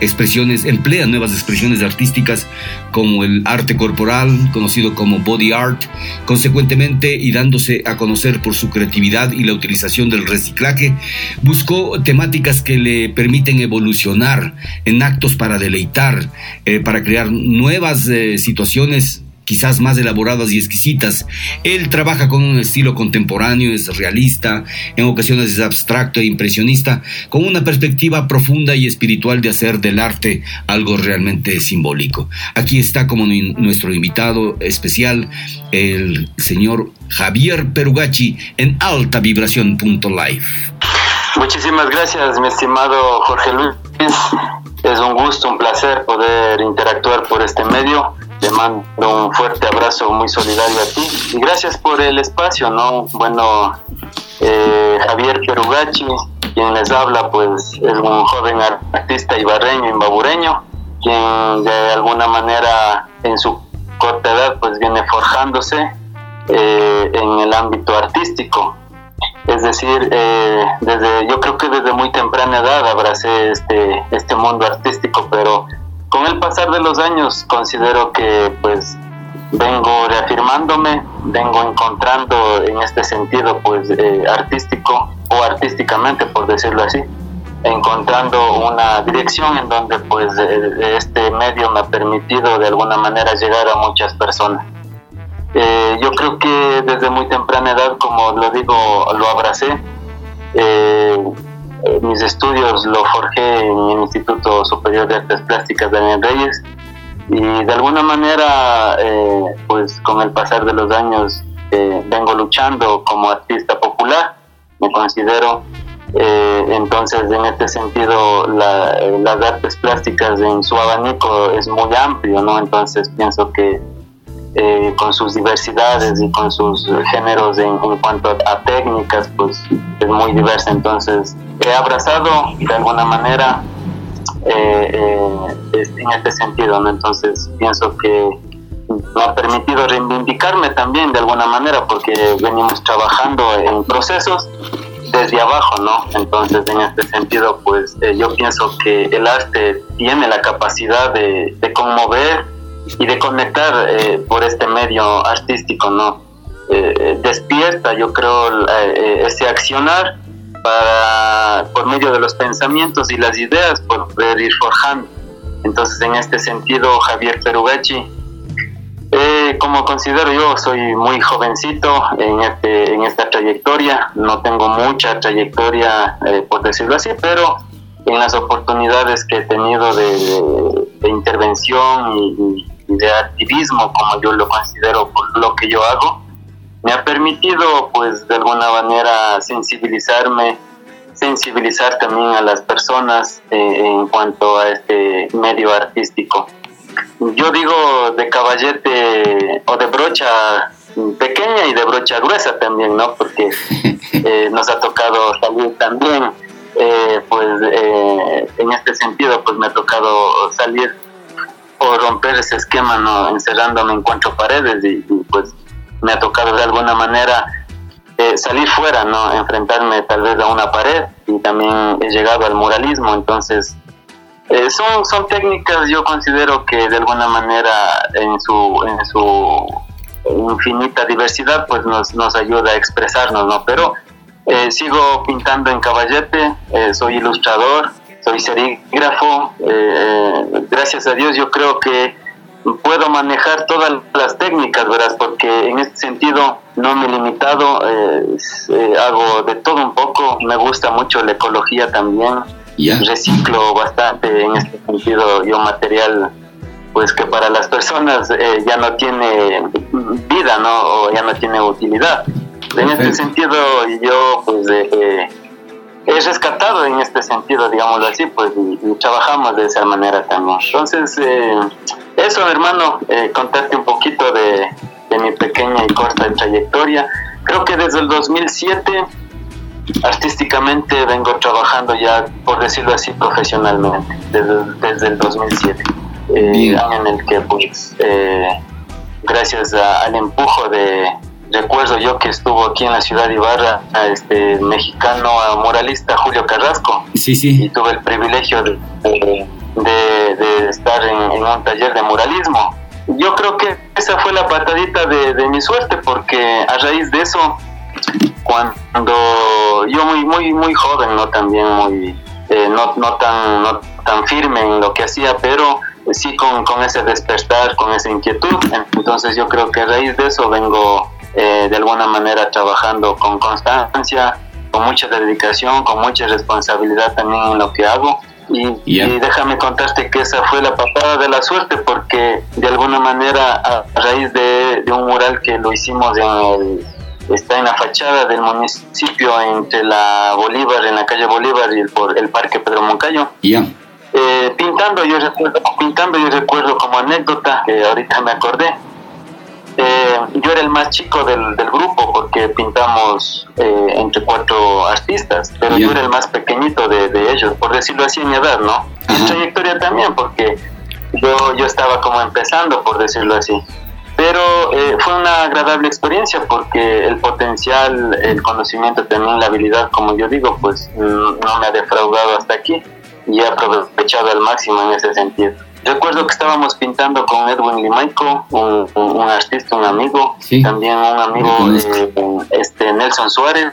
expresiones, emplea nuevas expresiones artísticas como el arte corporal, conocido como body art, consecuentemente y dándose a conocer por su creatividad y la utilización del reciclaje, buscó temáticas que le permiten evolucionar en actos para deleitar, eh, para crear nuevas eh, situaciones quizás más elaboradas y exquisitas. Él trabaja con un estilo contemporáneo, es realista, en ocasiones es abstracto e impresionista, con una perspectiva profunda y espiritual de hacer del arte algo realmente simbólico. Aquí está como nuestro invitado especial el señor Javier Perugacci en alta vibración.live. Muchísimas gracias, mi estimado Jorge Luis. Es un gusto, un placer poder interactuar por este medio te mando un fuerte abrazo muy solidario a ti y gracias por el espacio, ¿no? Bueno, eh, Javier Perugacci, quien les habla, pues es un joven artista ibarreño, imbabureño, quien de alguna manera en su corta edad pues viene forjándose eh, en el ámbito artístico. Es decir, eh, desde, yo creo que desde muy temprana edad abracé este, este mundo artístico, pero con el pasar de los años considero que pues vengo reafirmándome, vengo encontrando en este sentido pues eh, artístico o artísticamente por decirlo así, encontrando una dirección en donde pues eh, este medio me ha permitido de alguna manera llegar a muchas personas. Eh, yo creo que desde muy temprana edad, como lo digo, lo abracé. Eh, mis estudios lo forjé en el Instituto Superior de Artes Plásticas Daniel Reyes y de alguna manera, eh, pues con el pasar de los años, eh, vengo luchando como artista popular, me considero. entonces, en este sentido, las artes plásticas en su abanico es muy amplio, ¿no? Entonces, pienso que eh, con sus diversidades y con sus géneros en, cuanto a, técnicas, pues es muy diversa. Entonces, he abrazado de alguna manera eh, eh, en este sentido, ¿no? Entonces, pienso que me ha permitido reivindicarme también de alguna manera porque venimos trabajando en procesos desde abajo, ¿no? Entonces, en este sentido, pues yo pienso que el arte tiene la capacidad de, conmover y de conectar eh, por este medio artístico, ¿no? Eh, eh, despierta, yo creo, ese accionar para, por medio de los pensamientos y las ideas, poder ir forjando. Entonces, en este sentido, Javier Perugacci, como considero yo, soy muy jovencito en, este, en esta trayectoria, no tengo mucha trayectoria, por decirlo así, pero en las oportunidades que he tenido de, intervención y de activismo, como yo lo considero por lo que yo hago, me ha permitido, pues, de alguna manera sensibilizarme, sensibilizar también a las personas eh, en cuanto a este medio artístico. Yo digo de caballete o de brocha pequeña y de brocha gruesa también, ¿no? Porque [laughs] eh, nos ha tocado salir también, eh, pues, en este sentido, pues me ha tocado salir o romper ese esquema, ¿no? encerrándome en cuatro paredes y, pues me ha tocado de alguna manera eh, salir fuera, ¿no? enfrentarme tal vez a una pared y también he llegado al muralismo, entonces eh, son, son técnicas yo considero que de alguna manera en su, en su infinita diversidad pues nos, nos ayuda a expresarnos, ¿no? Pero eh, sigo pintando en caballete, soy ilustrador, soy serígrafo, eh, eh, gracias a Dios yo creo que puedo manejar todas las técnicas, ¿verdad? Porque en este sentido no me he limitado, eh, hago de todo un poco, me gusta mucho la ecología también, reciclo bastante en este sentido, yo material pues que para las personas ya no tiene vida, ¿no? O ya no tiene utilidad. En este sentido yo pues es rescatado en este sentido, digámoslo así, pues y, trabajamos de esa manera también. Entonces, eh, eso hermano, eh, contarte un poquito de, de mi pequeña y corta trayectoria. Creo que desde el 2007 artísticamente vengo trabajando ya, por decirlo así, profesionalmente, desde, desde el 2007, eh, año en el que pues, eh, gracias a- al empujo de, recuerdo yo que estuvo aquí en la ciudad de Ibarra, este mexicano muralista Julio Carrasco, Sí, sí. y tuve el privilegio de, de- de- de estar en, en un taller de muralismo. Yo creo que esa fue la patadita de, de mi suerte, porque a raíz de eso, cuando yo muy muy muy joven, no también muy eh, no, no tan no tan firme en lo que hacía, pero sí con, con ese despertar, con esa inquietud. Entonces yo creo que a raíz de eso vengo eh, de alguna manera trabajando con constancia, con mucha dedicación, con mucha responsabilidad también en lo que hago. Y, Ya. y déjame contarte que esa fue la patada de la suerte porque de alguna manera a, raíz de, de un mural que lo hicimos en el, está en la fachada del municipio entre la Bolívar, en la calle Bolívar y el, por el Parque Pedro Moncayo. Ya. Eh, pintando, yo recuerdo, pintando, yo recuerdo como anécdota, que ahorita me acordé. Eh, yo era el más chico del, del grupo porque pintamos eh, entre cuatro artistas, pero yo era el más pequeñito de, de ellos, por decirlo así en mi edad, ¿no? Y en trayectoria también, porque yo, yo estaba como empezando, por decirlo así. Pero eh, fue una agradable experiencia porque el potencial, el conocimiento, también la habilidad, como yo digo, pues no me ha defraudado hasta aquí y he aprovechado al máximo en ese sentido. Recuerdo que estábamos pintando con Edwin Limaico, un, un- un artista, un amigo, Sí. también un amigo, eh, este Nelson Suárez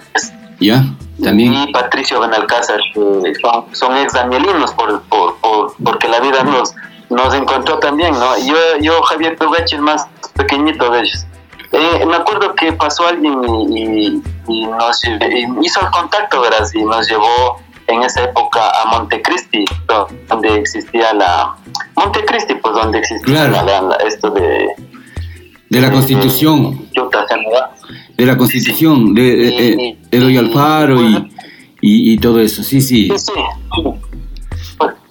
Ya. También. y Patricio Benalcázar, que son, son ex danielinos por, por, por- porque la vida nos, nos encontró también, ¿no? Yo, yo Javier Tugachi, el más pequeñito de ellos. Eh, me acuerdo que pasó alguien y, y- y nos y hizo el contacto, verás, y nos llevó en esa época a Montecristi, do- donde existía la... Montecristi, pues donde existía Claro. la- la- esto de... De la Constitución. Me va. De la Constitución. De, de- Eloy Alfaro y, y, y todo eso. Sí, sí. Sí, sí.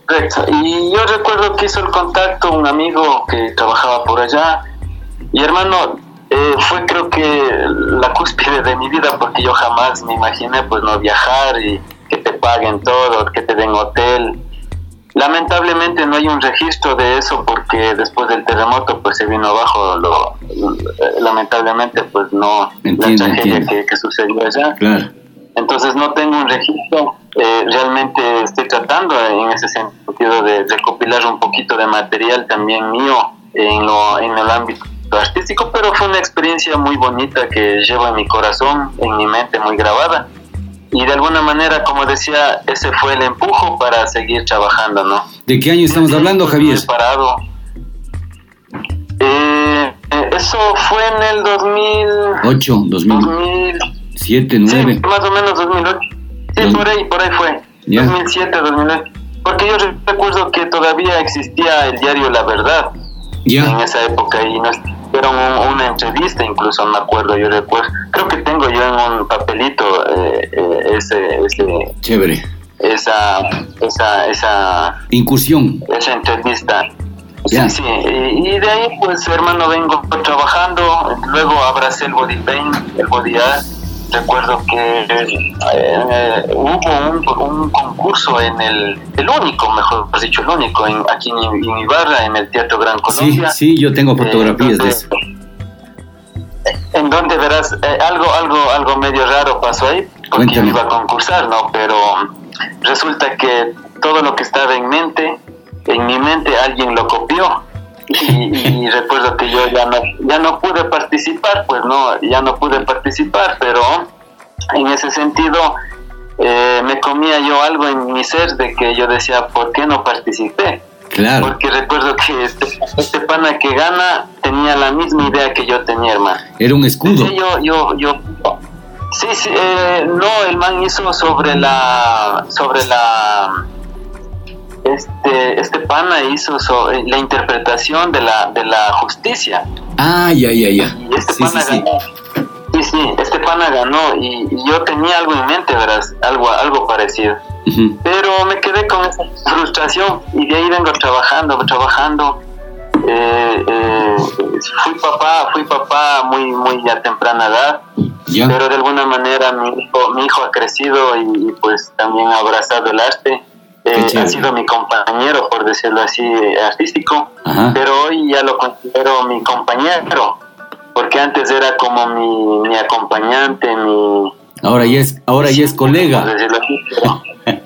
Correcto. Y yo recuerdo que hizo el contacto un amigo que trabajaba por allá. Y hermano, eh, fue creo que la cúspide de mi vida porque yo jamás me imaginé pues no viajar y que te paguen todo, que te den hotel. Lamentablemente no hay un registro de eso porque después del terremoto pues se vino abajo, lo, lamentablemente pues no Entiendo, la tragedia que, que sucedió allá. Claro. Entonces no tengo un registro. Eh, realmente estoy tratando en ese sentido de recopilar un poquito de material también mío en, lo, en el ámbito artístico, pero fue una experiencia muy bonita que llevo en mi corazón, en mi mente muy grabada. Y de alguna manera, como decía, ese fue el empujo para seguir trabajando, ¿no? ¿De qué año estamos hablando, Javier? Parado. Eh, eso fue en el 2000, 8, 2007, 2000 9. Sí, más o menos 2008. Sí, Dos- por ahí, por ahí fue. Ya. 2007, 2008. Porque yo recuerdo que todavía existía el diario La Verdad en Ya. esa época y nos hicieron un- una entrevista, incluso me acuerdo, yo recuerdo. Creo que tengo yo en un papelito eh, eh, ese, ese, Chévere. esa, esa, esa, Incursión. esa entrevista. Sí, sí, y, y de ahí pues hermano vengo trabajando, luego abracé el body paint, el body art. Recuerdo que eh, hubo un, un concurso en el, el único, mejor dicho, el único, en, aquí en, en Ibarra, en el Teatro Gran Sí, Colombia. sí, yo tengo fotografías de Eh, eso. En donde verás, eh, algo, algo, algo medio raro pasó ahí, porque Cuéntame. yo iba a concursar, ¿no? Pero resulta que todo lo que estaba en mente, en mi mente alguien lo copió. Y, y recuerdo que yo ya no, ya no pude participar, pues no, ya no pude participar, pero en ese sentido eh, me comía yo algo en mi ser de que yo decía, ¿por qué no participé? Claro. Porque recuerdo que este, este pana que gana tenía la misma idea que yo tenía, hermano. Era un escudo. Sí, yo, yo, yo. Sí, sí, eh, no, el man hizo sobre la, sobre la, este, este pana hizo sobre la interpretación de la, de la justicia. Ah, ya, ya, ya. Y este Sí, sí, pana sí. ganó. Sí, sí, este pana ganó y, y yo tenía algo en mente, verás, algo, algo parecido. Pero me quedé con esa frustración y de ahí vengo trabajando, trabajando. Eh, eh, fui papá, fui papá muy, muy a temprana edad, Ya. pero de alguna manera mi hijo, mi hijo ha crecido y, y, pues también ha abrazado el arte. Eh, ha sido mi compañero, por decirlo así, artístico, Ajá. pero hoy ya lo considero mi compañero, porque antes era como mi, mi acompañante, mi, Ahora ya es, ahora ya es por colega. decirlo así, pero- [laughs]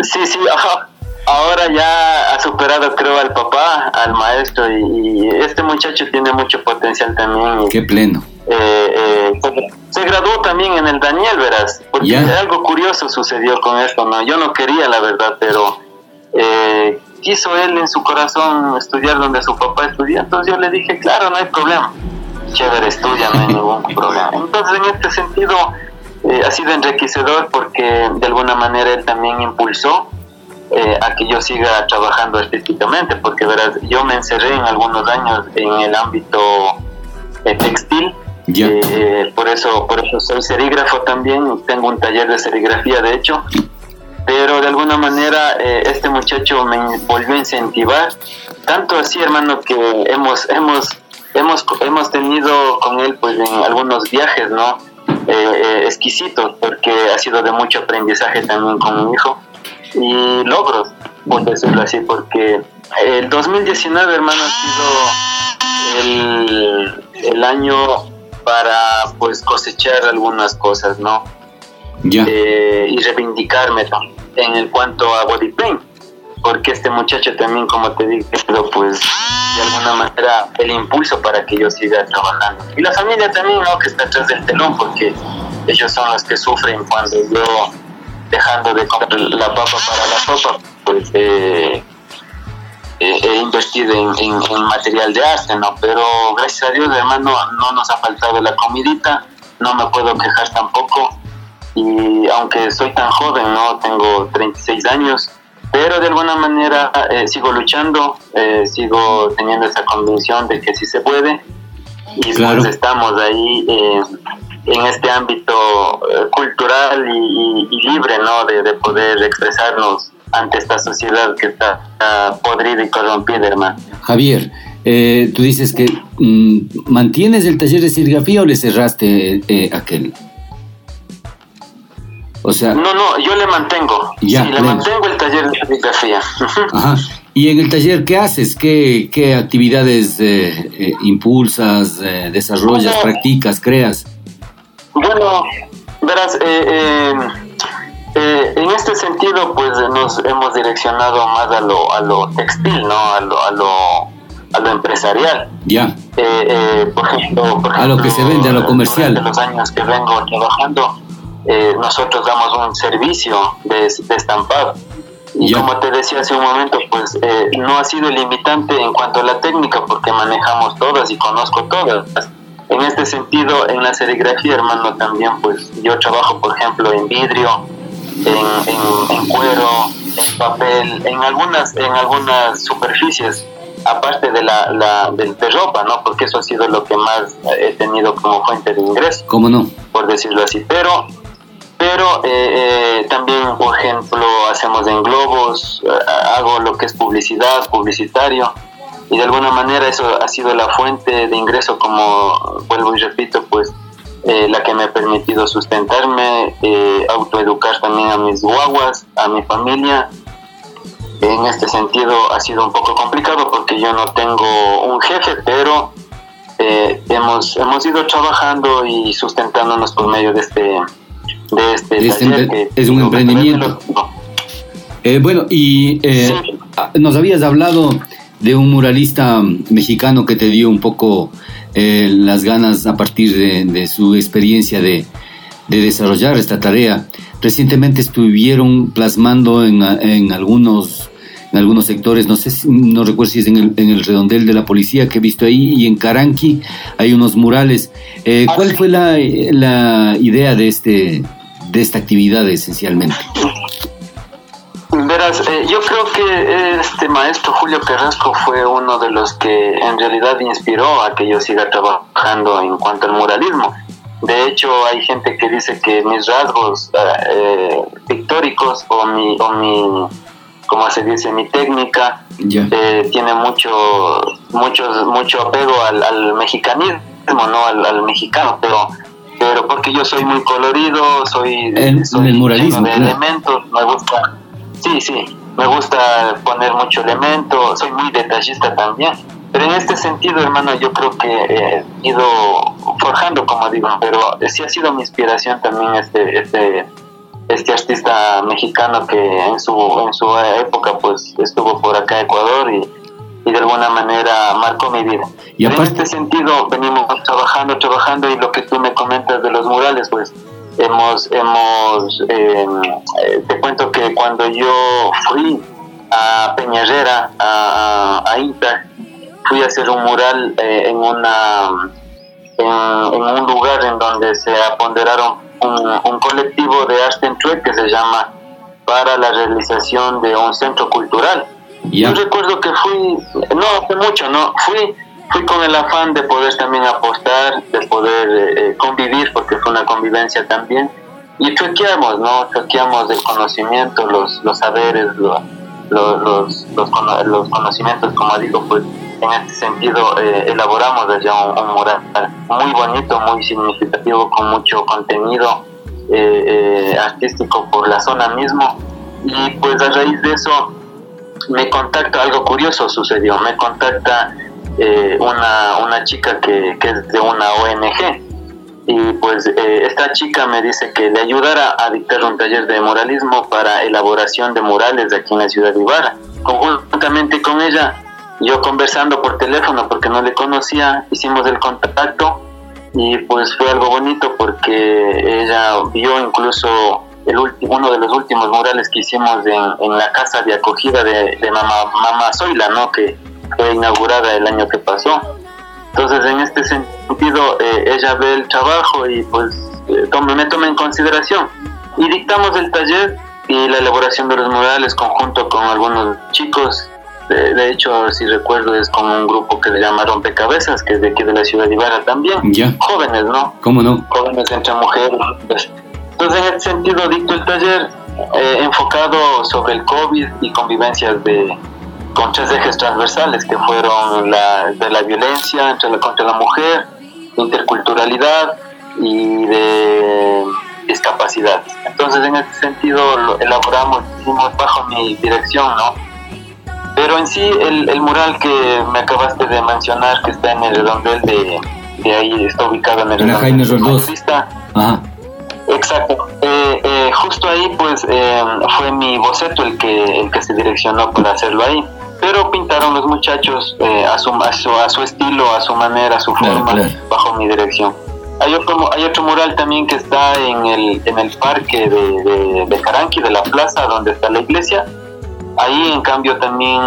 sí, sí, ajá. ahora ya ha superado creo al papá, al maestro y, y este muchacho tiene mucho potencial también. y, Qué pleno. Eh, eh, se- graduó también en el Daniel, verás, porque algo curioso sucedió con esto, ¿no? Yo no quería la verdad, pero eh, quiso él en su corazón estudiar donde su papá estudia, entonces yo le dije, claro, no hay problema, chévere, estudia, no hay [laughs] ningún problema. Entonces en este sentido eh, ha sido enriquecedor porque de alguna manera él también impulsó eh, a que yo siga trabajando artísticamente, porque verás, yo me encerré en algunos años en el ámbito eh, textil, Eh, por eso por eso soy serígrafo también, tengo un taller de serigrafía de hecho, pero de alguna manera eh, este muchacho me volvió a incentivar, tanto así hermano que hemos hemos hemos hemos tenido con él pues en algunos viajes, ¿no? Eh, eh, exquisitos, porque ha sido de mucho aprendizaje también con mi hijo. Y logros, por decirlo así, porque el 2019, hermano, ha sido el, el año para pues cosechar algunas cosas, ¿no? Ya. Eh, y reivindicarme ¿no? en el cuanto a body paint, porque este muchacho también, como te digo, pues de alguna manera el impulso para que yo siga trabajando. Y la familia también, ¿no? Que está atrás del telón, porque ellos son los que sufren cuando yo, dejando de comprar la papa para la sopa, pues eh, he invertido en, en- en material de arte, ¿no? Pero gracias a Dios, hermano, no nos ha faltado la comidita, no me puedo quejar tampoco. Y aunque soy tan joven, ¿no? Tengo 36 años, pero de alguna manera eh, sigo luchando, eh, sigo teniendo esa convicción de que sí se puede. Y Claro. pues estamos ahí eh, en este ámbito eh, cultural y, y- y libre, ¿no? De, de poder expresarnos ante esta sociedad que está podrida y corrompida, hermano. Javier, eh, tú dices que mm, mantienes el taller de serigrafía o le cerraste eh, aquel. O sea, No, no, yo le mantengo. Ya, sí, le mantengo el taller de serigrafía. [laughs] ajá. ¿Y en el taller qué haces? ¿Qué, qué actividades eh, eh, impulsas, eh, desarrollas, Bueno. practicas, creas? Bueno, verás, eh, eh, en este sentido, pues nos hemos direccionado más a lo, a lo textil, ¿no? A lo, a lo, a lo empresarial. Ya, Eh, eh, por ejemplo, por A lo que se vende, a lo comercial. Durante los años que vengo trabajando, eh, nosotros damos un servicio de, de estampado. Y Ya. como te decía hace un momento, pues eh, no ha sido limitante en cuanto a la técnica, porque manejamos todas y conozco todas. En este sentido, en la serigrafía, hermano, también, pues yo trabajo, por ejemplo, en vidrio, en, en- en cuero, en papel, en algunas, en algunas superficies, aparte de la, la de, de ropa, ¿no? Porque eso ha sido lo que más he tenido como fuente de ingreso ¿cómo no? por decirlo así. Pero, pero eh, eh, también, por ejemplo, hacemos en globos, eh, hago lo que es publicidad, publicitario, y de alguna manera eso ha sido la fuente de ingreso, como vuelvo y repito, pues eh, la que me ha permitido sustentarme, eh, autoeducar también a mis guaguas, a mi familia. En este sentido ha sido un poco complicado porque yo no tengo un jefe, pero eh, hemos, hemos ido trabajando y sustentándonos por medio de este, de este, este taller empre- que es un emprendimiento. no, Eh, bueno, y eh, Sí. ah, nos habías hablado de un muralista mexicano que te dio un poco eh, las ganas a partir de, de su experiencia de, de desarrollar esta tarea. Recientemente estuvieron plasmando en, en algunos en algunos sectores, no sé, si- no recuerdo si es en el, en el redondel de la policía que he visto ahí y en Caranqui hay unos murales. Eh, Ah, ¿Cuál sí. fue la, la idea de este de esta actividad esencialmente? [laughs] Verás, eh, yo creo que este maestro Julio Carrasco fue uno de los que en realidad inspiró a que yo siga trabajando en cuanto al muralismo. De hecho, hay gente que dice que mis rasgos eh, eh, pictóricos o mi, o mi, como se dice, mi técnica Ya. eh, tiene mucho muchos, mucho apego al, al mexicanismo, ¿no? Al, al mexicano, pero pero porque yo soy muy colorido, soy, El- soy el muralismo, de claro. elementos, me gusta, sí, sí, me gusta poner mucho elemento, soy muy detallista también. Pero en este sentido, hermano, yo creo que eh, he ido forjando, como digo, pero sí ha sido mi inspiración también este, este, este artista mexicano que en su, en su época pues estuvo por acá en Ecuador y, y de alguna manera marcó mi vida. Y en este sentido venimos trabajando, trabajando y lo que tú me comentas de los murales, pues hemos, hemos eh, eh, te cuento que cuando yo fui a Peñarera, a, a, a Inta, fui a hacer un mural eh, en una en, en un lugar en donde se apoderaron un, un colectivo de arte en True que se llama para la realización de un centro cultural. Yo recuerdo que fui, no hace mucho, no, fui, fui con el afán de poder también apostar, de poder eh, eh, convivir, porque fue una convivencia también, y choqueamos, ¿no? Choqueamos el conocimiento, los, los saberes, lo- lo- los, los, cono- los conocimientos, como digo, pues en este sentido eh, elaboramos ya un, un mural muy bonito, muy significativo, con mucho contenido eh, eh, artístico por la zona mismo, y pues a raíz de eso me contacta, algo curioso sucedió, me contacta eh, una, una chica que, que es de una ONG y pues eh, esta chica me dice que le ayudara a dictar un taller de muralismo para elaboración de murales aquí en la ciudad de Ibarra. Conjuntamente con ella, yo conversando por teléfono porque no le conocía, hicimos el contacto y pues fue algo bonito porque ella vio incluso el uno de los últimos murales que hicimos en, en la casa de acogida de, de mamá, mamá Zoila, ¿no? que fue inaugurada el año que pasó. Entonces, en este sentido, eh, ella ve el trabajo y pues eh, tome- me toma en consideración. Y dictamos el taller y la elaboración de los murales conjunto con algunos chicos. De, de hecho, si recuerdo, es con un grupo que se llama Rompecabezas, que es de aquí de la ciudad de Ibarra también. Ya. Jóvenes, ¿no? ¿Cómo no? jóvenes entre mujeres. Entonces, en este sentido, dicto el taller eh, enfocado sobre el COVID y convivencias de, con tres ejes transversales que fueron la, de la violencia entre la, contra la mujer, interculturalidad y de discapacidad. Entonces, en este sentido, lo elaboramos, hicimos bajo mi dirección, ¿no? Pero en sí, el, el mural que me acabaste de mencionar, que está en el redondel de, de ahí, está ubicado en el la redondel de. Ajá. Exacto. Eh, eh, justo ahí, pues, eh, fue mi boceto el que, el que se direccionó para hacerlo ahí. Pero pintaron los muchachos eh, a, su, a, su, a su estilo, a su manera, a su Claro, forma, claro. bajo mi dirección. Hay otro, hay otro mural también que está en el, en el parque de, de, de Caranqui, de la plaza donde está la iglesia. Ahí, en cambio, también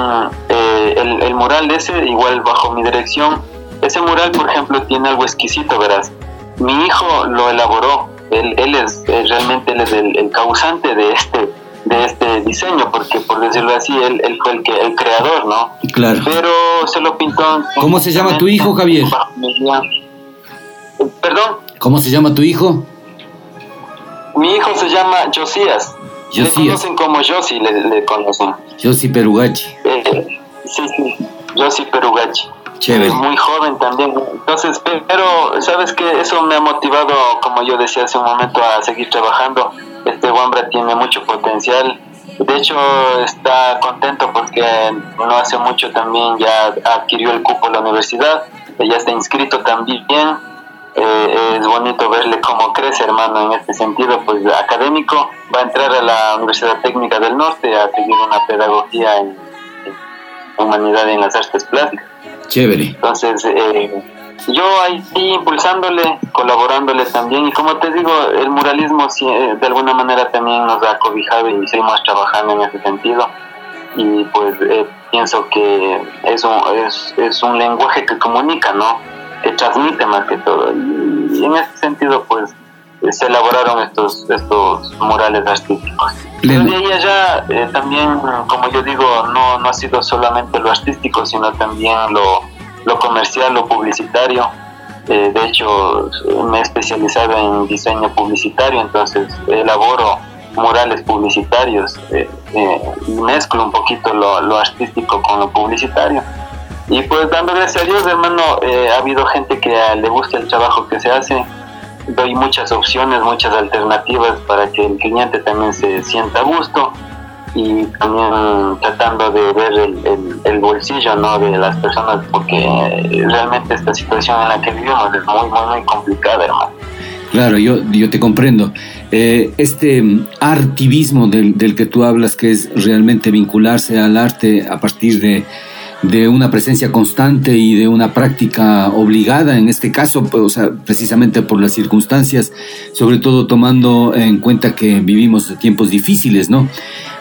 eh, el, el mural ese, igual bajo mi dirección, ese mural, por ejemplo, tiene algo exquisito, verás. Mi hijo lo elaboró, él, él es eh, realmente él es el, el causante de este de este diseño, porque por decirlo así, él, él fue el, que, el creador, ¿no? Claro. Pero se lo pintó... ¿Cómo se llama tu hijo, Javier? Perdón, ¿Cómo se llama tu hijo? mi hijo se llama Josías. Le Josías. conocen como Josi, le, le conocen. Josi Perugachi. Eh, sí, sí, Josi Perugachi. Chévere. Es muy joven también. Entonces, pe- pero sabes que eso me ha motivado, como yo decía hace un momento, a seguir trabajando. Este Wambra tiene mucho potencial. De hecho, está contento porque no hace mucho también ya adquirió el cupo en la universidad. Ya está inscrito también. Eh, es bonito verle cómo crece, hermano, en este sentido, pues académico. Va a entrar a la Universidad Técnica del Norte a seguir una pedagogía en, en humanidad en las artes plásticas. Chévere. Entonces, eh, yo ahí impulsándole, colaborándole también. Y como te digo, el muralismo sí, eh, de alguna manera también nos ha cobijado y seguimos trabajando en ese sentido. Y pues eh, pienso que es un, es, es un lenguaje que comunica, ¿no? Que transmite más que todo. Y, y en ese sentido, pues eh, se elaboraron estos, estos murales artísticos. Pero de ahí allá eh, también, como yo digo, no, no ha sido solamente lo artístico, sino también lo, lo comercial, lo publicitario. Eh, de hecho, me he especializado en diseño publicitario, entonces elaboro murales publicitarios eh, eh, y mezclo un poquito lo, lo artístico con lo publicitario. Y pues dando gracias a Dios, hermano, eh, ha habido gente que le gusta el trabajo que se hace. Doy muchas opciones, muchas alternativas para que el cliente también se sienta a gusto y también tratando de ver el, el- el bolsillo ¿no? de las personas porque eh, realmente esta situación en la que vivimos es muy, muy, muy complicada, hermano. Claro, yo, yo te comprendo. Eh, este mm, artivismo del, del que tú hablas, que es realmente vincularse al arte a partir de, de una presencia constante y de una práctica obligada, en este caso, pues, o sea, precisamente por las circunstancias, sobre todo tomando en cuenta que vivimos tiempos difíciles, ¿no?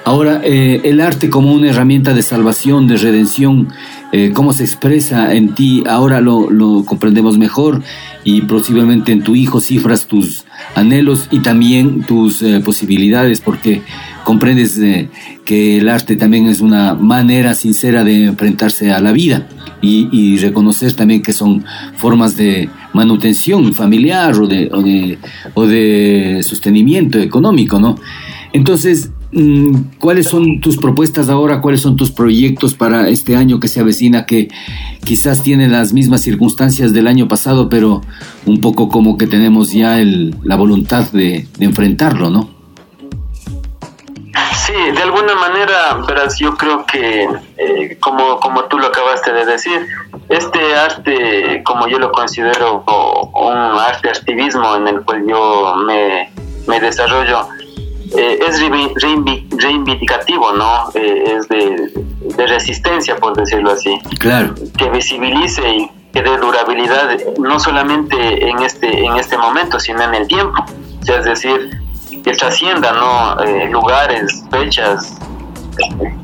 Ahora, eh, el arte como una herramienta de salvación, de redención, eh, cómo se expresa en ti, ahora lo, comprendemos mejor y posiblemente en tu hijo cifras tus anhelos y también tus eh, posibilidades, porque comprendes eh, que el arte también es una manera sincera de enfrentarse a la vida y, reconocer también que son formas de manutención familiar o de, o de, o de sostenimiento económico, ¿no? Entonces, mm, ¿cuáles son tus propuestas ahora? ¿Cuáles son tus proyectos para este año que se avecina que quizás tiene las mismas circunstancias del año pasado, pero un poco como que tenemos ya el- la voluntad de, de enfrentarlo, ¿no? Sí, de alguna manera, verás, yo creo que, eh, como, como tú lo acabaste de decir, este arte, como yo lo considero o- un arte activismo en el cual yo me, me desarrollo, eh, es reivi- reivi- reivindicativo, ¿no? Eh, es de, de resistencia, por decirlo así. Claro, que visibilice y que dé durabilidad no solamente en este en este momento sino en el tiempo. O sea, es decir que trascienda no Eh, lugares fechas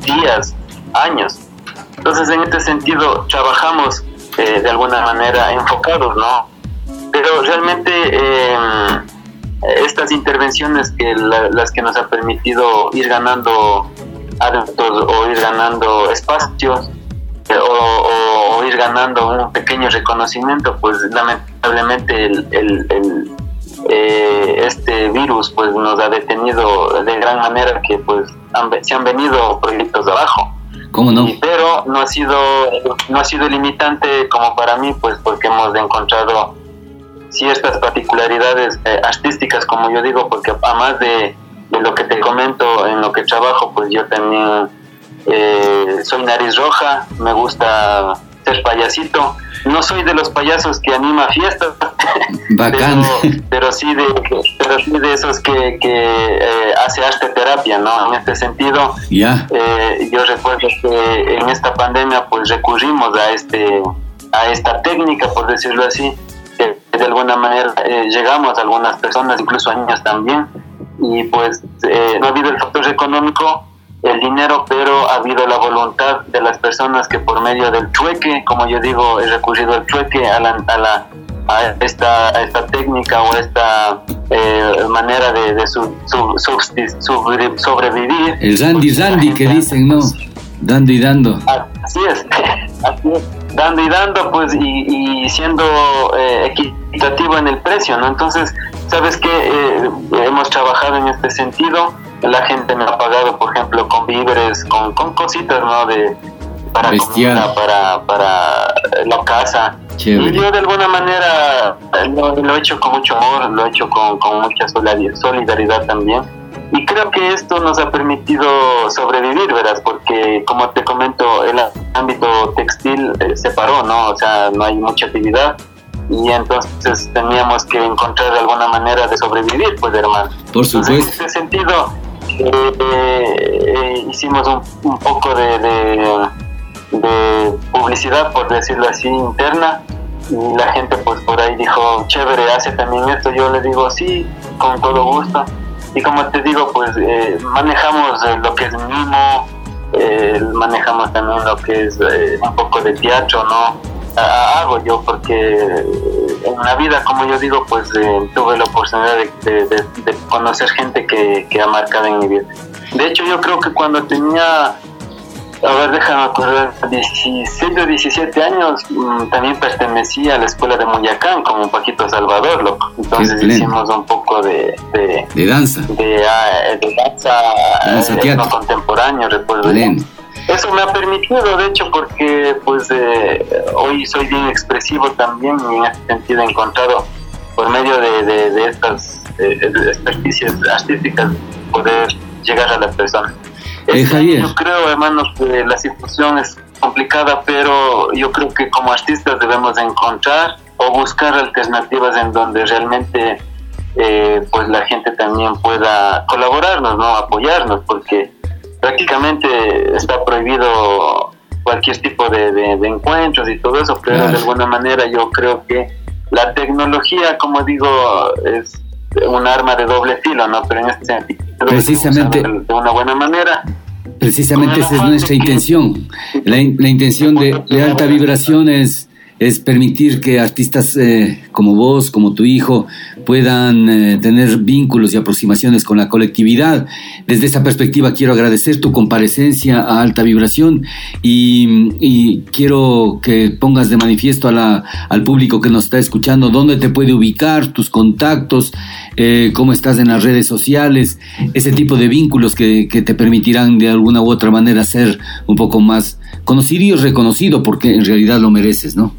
días años. Entonces en este sentido trabajamos eh, de alguna manera enfocados no pero realmente eh, estas intervenciones que la- las que nos han permitido ir ganando adeptos o ir ganando espacios eh, o ir ganando un pequeño reconocimiento, pues lamentablemente el, el- el, eh, este virus pues nos ha detenido de gran manera que pues han se han venido proyectos de abajo. ¿cómo no? Y- pero no ha sido no ha sido limitante como para mí pues porque hemos encontrado ciertas particularidades eh, artísticas como yo digo porque además de, de lo que te comento en lo que trabajo pues yo también eh, soy nariz roja me gusta ser payasito. No soy de los payasos que anima fiestas [laughs] Bacán. pero, pero sí de pero sí de esos que, que eh, hace arte terapia no en este sentido Ya, eh, yo recuerdo que en esta pandemia pues recurrimos a este a esta técnica por decirlo así que de alguna manera eh, llegamos a algunas personas incluso a niños también y pues eh, no ha habido el factor económico el dinero pero ha habido la voluntad de las personas que por medio del trueque como yo digo he recurrido al trueque a la, a la a esta, a esta técnica o esta eh, manera de, de su- su- subsist- sobre- sobrevivir el Randy Randy que dicen, ¿no? Dando y dando. Así es, [laughs] así es. Dando y dando, pues, y, y siendo eh, equitativo en el precio, ¿no? Entonces, ¿sabes qué? Eh, hemos trabajado en este sentido. La gente me ha pagado, por ejemplo, con víveres, con, con cositas, ¿no? De, para comida, para, para la casa. Chévere. Y yo de alguna manera eh, lo, lo he hecho con mucho amor, lo he hecho con, con mucha solidari- solidaridad también. Y creo que esto nos ha permitido sobrevivir, ¿verdad? Porque, como te comento, el ámbito textil eh, se paró, ¿no? O sea, no hay mucha actividad. Y entonces teníamos que encontrar alguna manera de sobrevivir, pues, hermano. Por Entonces, en supuesto. ese sentido, eh, hicimos un, un poco de, de- de publicidad, por decirlo así, interna. Y la gente, pues por ahí dijo, chévere, hace también esto. Yo le digo, sí, con todo gusto. Y como te digo, pues eh, manejamos eh, lo que es mimo, eh, manejamos también lo que es eh, un poco de teatro, ¿no? Hago yo porque en la vida, como yo digo, pues eh, tuve la oportunidad de, de- de- de conocer gente que, que ha marcado en mi vida. De hecho, yo creo que cuando tenía, a ver, déjame acordar, 17 o 17 años, mm, también pertenecía a la escuela de Muyacán, como Paquito Salvador, loco. Entonces hicimos un poco de, de, danza. de, ah, de danza, Danza eh, etno contemporáneo, recuerdo. Pleno. Eso me ha permitido, de hecho, porque pues eh, hoy soy bien expresivo también y en ese sentido he encontrado por medio de, de- de estas eh, experticias artísticas poder llegar a las personas. Eh, Este, Javier. Yo creo, hermanos, que la situación es complicada, pero yo creo que como artistas debemos de encontrar o buscar alternativas en donde realmente eh, pues la gente también pueda colaborarnos, no apoyarnos, porque prácticamente está prohibido cualquier tipo de, de- de encuentros y todo eso, pero Claro. de alguna manera yo creo que la tecnología, como digo, es un arma de doble filo, ¿no? Pero en este sentido, Precisamente. de una buena manera. Precisamente esa es nuestra intención. La, la intención de, de alta vibración es, es permitir que artistas eh, como vos, como tu hijo, puedan eh, tener vínculos y aproximaciones con la colectividad. Desde esta perspectiva quiero agradecer tu comparecencia a alta vibración y, y quiero que pongas de manifiesto a la- al público que nos está escuchando dónde te puede ubicar, tus contactos, eh, cómo estás en las redes sociales, ese tipo de vínculos que, que te permitirán de alguna u otra manera ser un poco más conocido y reconocido porque en realidad lo mereces, ¿no?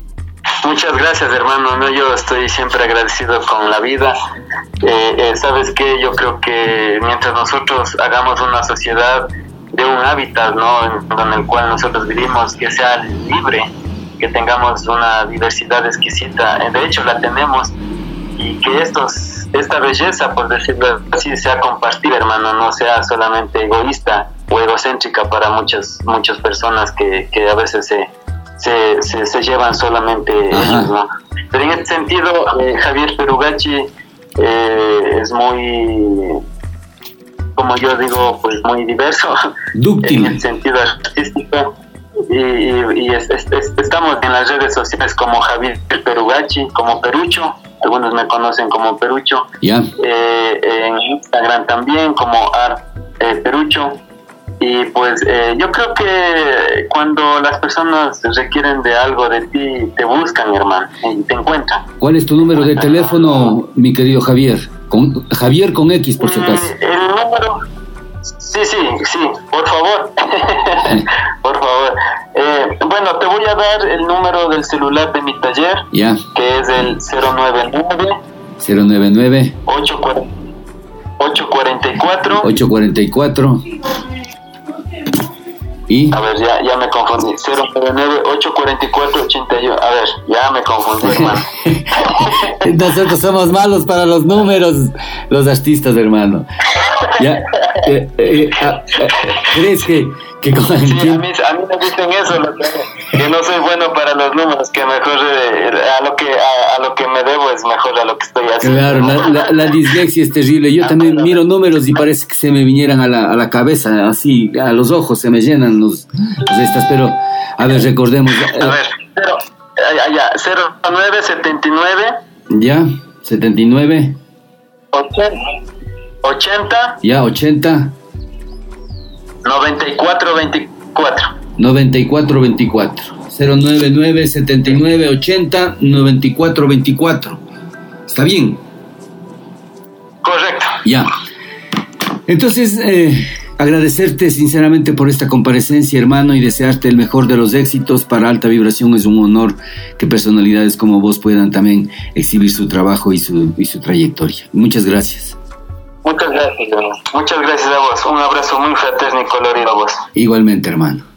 Muchas gracias, hermano. No, yo estoy siempre agradecido con la vida. Eh, eh, Sabes que yo creo que mientras nosotros hagamos una sociedad de un hábitat, ¿no? En, en el cual nosotros vivimos, que sea libre, que tengamos una diversidad exquisita. eh, De hecho, la tenemos y que estos, esta belleza, por decirlo así, sea compartida, hermano, no sea solamente egoísta o egocéntrica para muchas muchas personas que, que a veces se, se, se, se llevan solamente ellos, ¿no? Pero en este sentido, eh, Javier Perugachi eh, es muy, como yo digo, pues muy diverso [laughs] Dúctil. en el sentido artístico. Y, y- y es- es- es- estamos en las redes sociales como Javier Perugachi, como Perucho, algunos me conocen como Perucho, eh, en Instagram también como Art eh, Perucho. Y pues eh, yo creo que cuando las personas requieren de algo de ti, te buscan, hermano, y te encuentran. ¿Cuál es tu número de teléfono, mi querido Javier? Con, Javier con X, por si acaso. Eh, El número. Sí, sí, sí, por favor. [laughs] por favor. Eh, bueno, te voy a dar el número del celular de mi taller, Ya, que es el 099 099 844 844 y A ver, ya, ya me confundí. 099 844 81. A ver, ya me confundí, hermano. [laughs] Nosotros somos malos para los números, los artistas, hermano. Ya, eh, eh, ah, ah, ¿Crees que, que con el Sí, a mí, a mí me dicen eso, lo que, que no soy bueno para los números, que mejor eh, a, lo que, a, a lo que me debo es mejor a lo que estoy haciendo. Claro, la, la- la dislexia es terrible. Yo también miro números y parece que se me vinieran a la, a la cabeza, así, a los ojos se me llenan los, los estas, pero, a ver, recordemos. A ver, cero, ya, ya, 0979 Ya, 79, 80, 80 ya, 80, 94 24. 94, 24. 099, 79, 80, 94, 24. ¿Está bien? Correcto. Ya. Entonces, eh, agradecerte sinceramente por esta comparecencia, hermano, y desearte el mejor de los éxitos. Para Alta Vibración es un honor que personalidades como vos puedan también exhibir su trabajo y su, y su trayectoria. Muchas gracias. Muchas gracias, a vos. Un abrazo muy fraterno y colorido a vos. Igualmente, hermano.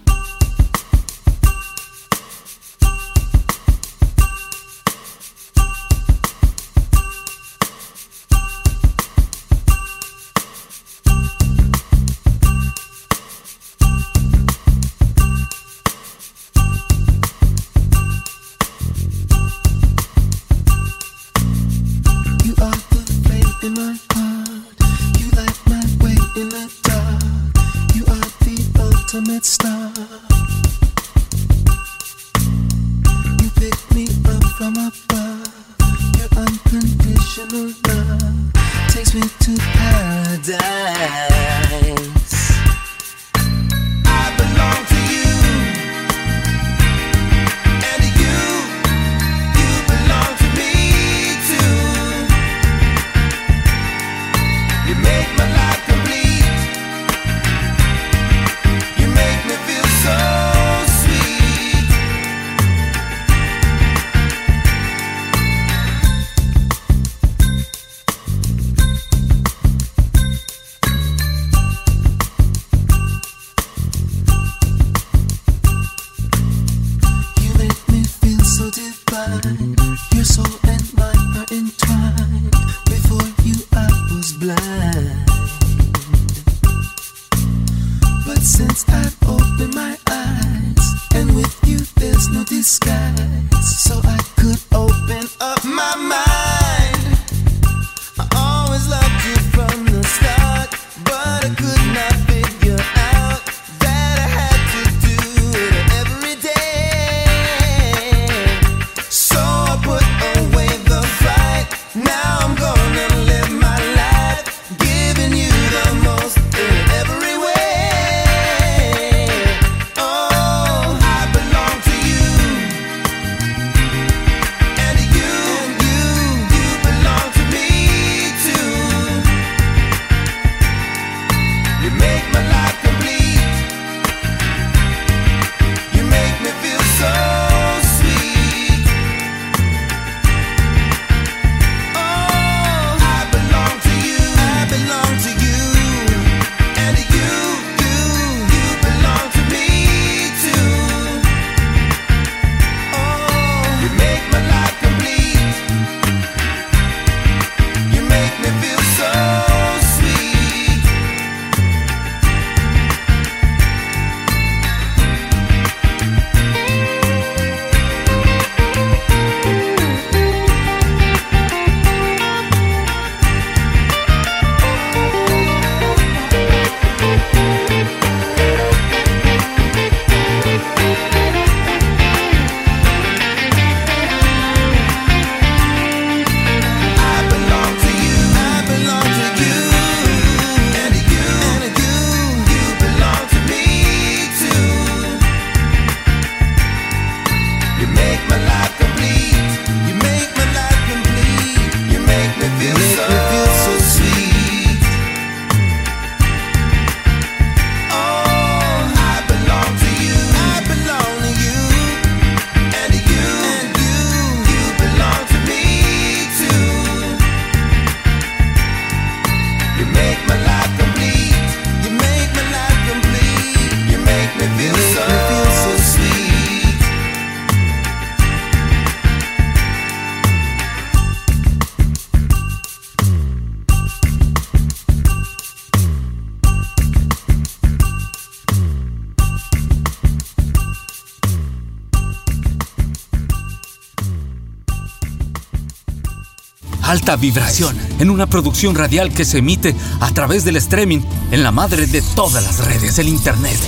Alta vibración en una producción radial que se emite a través del streaming en la madre de todas las redes, el Internet.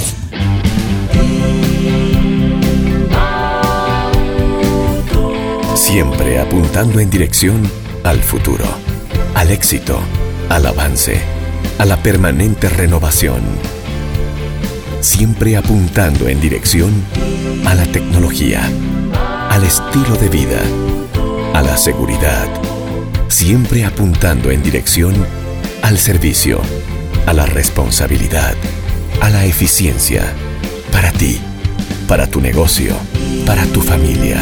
Siempre apuntando en dirección al futuro, al éxito, al avance, a la permanente renovación. Siempre apuntando en dirección a la tecnología, al estilo de vida, a la seguridad. Siempre apuntando en dirección al servicio, a la responsabilidad, a la eficiencia. Para ti, para tu negocio, para tu familia.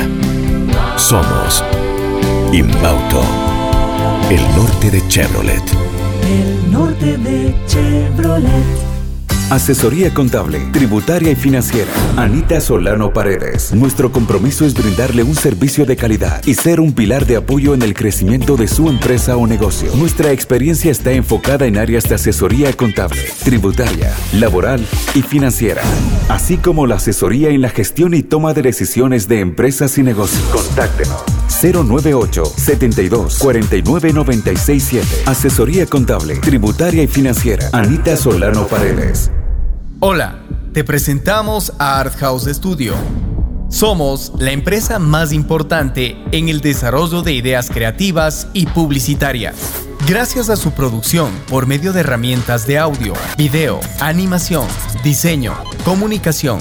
Somos Inbauto, el norte de Chevrolet. El norte de Chevrolet. Asesoría contable, tributaria y financiera. Anita Solano Paredes. Nuestro compromiso es brindarle un servicio de calidad y ser un pilar de apoyo en el crecimiento de su empresa o negocio. Nuestra experiencia está enfocada en áreas de asesoría contable, tributaria, laboral y financiera, así como la asesoría en la gestión y toma de decisiones de empresas y negocios. Contáctenos 098 72 49 96 7. Asesoría contable, tributaria y financiera. Anita Solano Paredes. Hola, te presentamos a Art House Studio. Somos la empresa más importante en el desarrollo de ideas creativas y publicitarias. Gracias a su producción por medio de herramientas de audio, video, animación, diseño, comunicación.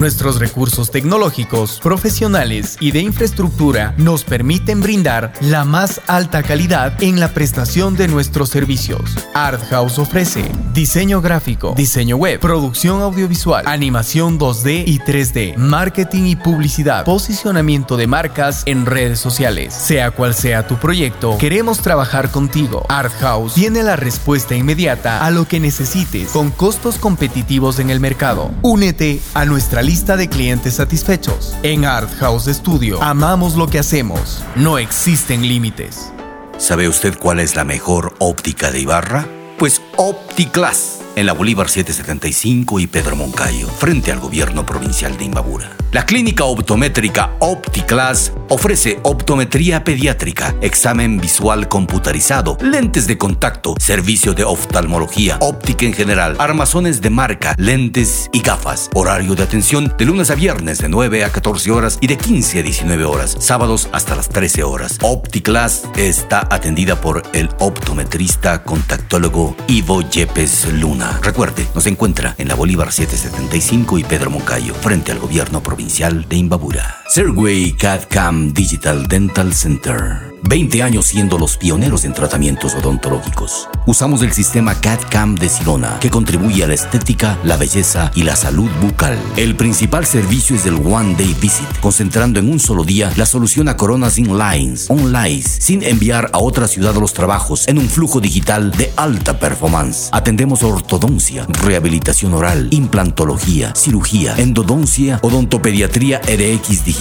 Nuestros recursos tecnológicos, profesionales y de infraestructura nos permiten brindar la más alta calidad en la prestación de nuestros servicios. Art House ofrece diseño gráfico, diseño web, producción audiovisual, animación 2D y 3D, marketing y publicidad, posicionamiento de marcas en redes sociales. Sea cual sea tu proyecto, queremos trabajar contigo. Art House tiene la respuesta inmediata a lo que necesites con costos competitivos en el mercado. Únete a nuestra lista de clientes satisfechos. En Art House Studio amamos lo que hacemos. No existen límites. ¿Sabe usted cuál es la mejor óptica de Ibarra? Pues OptiClass en la Bolívar 775 y Pedro Moncayo, frente al gobierno provincial de Imbabura. La clínica optométrica OptiClass ofrece optometría pediátrica, examen visual computarizado, lentes de contacto, servicio de oftalmología, óptica en general, armazones de marca, lentes y gafas. Horario de atención de lunes a viernes de 9 a 14 horas y de 15 a 19 horas, sábados hasta las 13 horas. OptiClass está atendida por el optometrista contactólogo Ivo Yepes Luna. Recuerde, nos encuentra en la Bolívar 775 y Pedro Moncayo, frente al gobierno provincial de Imbabura. Serway CAD-CAM Digital Dental Center. 20 años siendo los pioneros en tratamientos odontológicos. Usamos el sistema CAD-CAM de Sirona, que contribuye a la estética, la belleza y la salud bucal. El principal servicio es el One Day Visit, concentrando en un solo día la solución a coronas inlines, online, sin enviar a otra ciudad los trabajos en un flujo digital de alta performance. Atendemos ortodoncia, rehabilitación oral, implantología, cirugía, endodoncia, odontopediatría RX digital.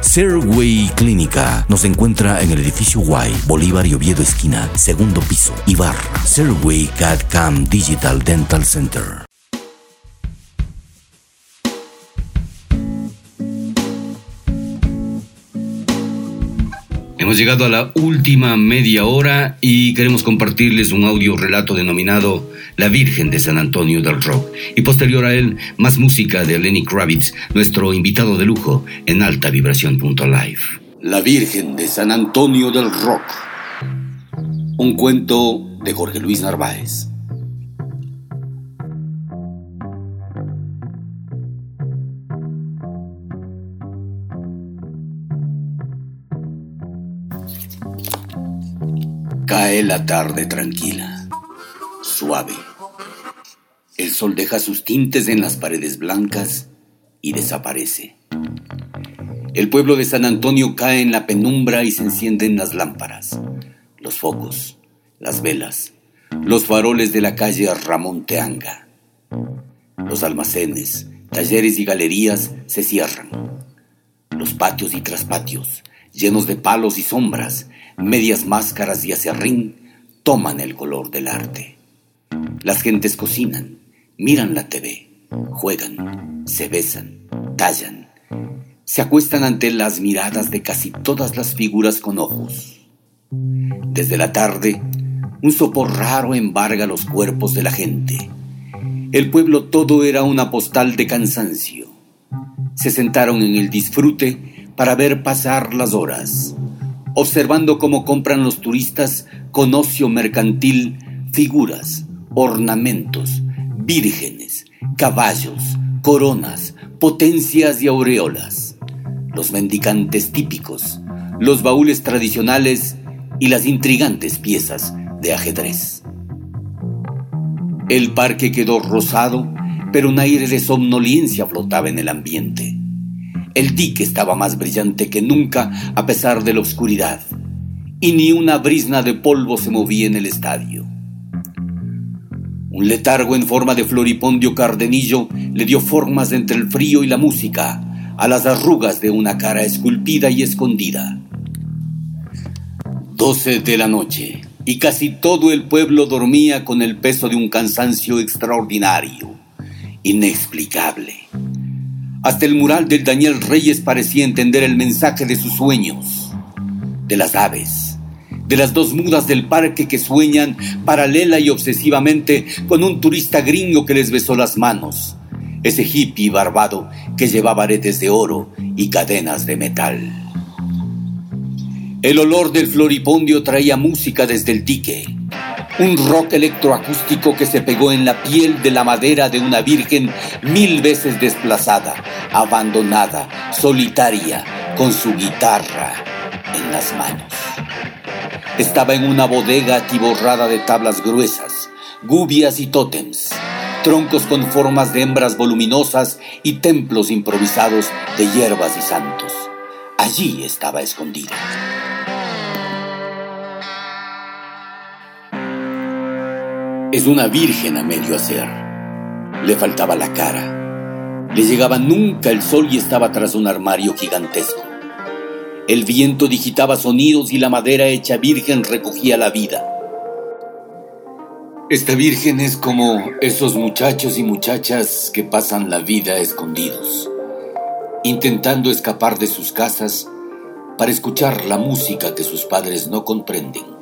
Serway Clínica nos encuentra en el edificio Y, Bolívar y Oviedo esquina, segundo piso, Ibarra. Serway CAD CAM Digital Dental Center. Hemos llegado a la última media hora y queremos compartirles un audio relato denominado La Virgen de San Antonio del Rock. Y posterior a él, más música de Lenny Kravitz, nuestro invitado de lujo en alta vibración.live. La Virgen de San Antonio del Rock. Un cuento de Jorge Luis Narváez. La tarde tranquila, suave. El sol deja sus tintes en las paredes blancas y desaparece. El pueblo de San Antonio cae en la penumbra y se encienden las lámparas, los focos, las velas, los faroles de la calle Ramón Teanga. Los almacenes, talleres y galerías se cierran. Los patios y traspatios, llenos de palos y sombras, medias máscaras y acerrín, toman el color del arte. Las gentes cocinan, miran la TV, juegan, se besan, tallan, se acuestan ante las miradas de casi todas las figuras con ojos. Desde la tarde, un sopor raro embarga los cuerpos de la gente. El pueblo todo era una postal de cansancio. Se sentaron en el disfrute para ver pasar las horas, observando cómo compran los turistas con ocio mercantil figuras, ornamentos, vírgenes, caballos, coronas, potencias y aureolas, los mendicantes típicos, los baúles tradicionales y las intrigantes piezas de ajedrez. El parque quedó rosado, pero un aire de somnolencia flotaba en el ambiente. El dique estaba más brillante que nunca a pesar de la oscuridad, y ni una brisna de polvo se movía en el estadio. Un letargo en forma de floripondio cardenillo le dio formas entre el frío y la música a las arrugas de una cara esculpida y escondida. Doce de la noche, y casi todo el pueblo dormía con el peso de un cansancio extraordinario, inexplicable. Hasta el mural del Daniel Reyes parecía entender el mensaje de sus sueños, de las aves, de las dos mudas del parque que sueñan paralela y obsesivamente con un turista gringo que les besó las manos, ese hippie barbado que llevaba aretes de oro y cadenas de metal. El olor del floripondio traía música desde el dique, un rock electroacústico que se pegó en la piel de la madera de una virgen mil veces desplazada, abandonada, solitaria, con su guitarra en las manos. Estaba en una bodega atiborrada de tablas gruesas, gubias y tótems, troncos con formas de hembras voluminosas y templos improvisados de hierbas y santos. Allí estaba escondida. Es una virgen a medio hacer. Le faltaba la cara. Le llegaba nunca el sol y estaba tras un armario gigantesco. El viento digitaba sonidos y la madera hecha virgen recogía la vida. Esta Virgen es como esos muchachos y muchachas que pasan la vida escondidos, intentando escapar de sus casas para escuchar la música que sus padres no comprenden.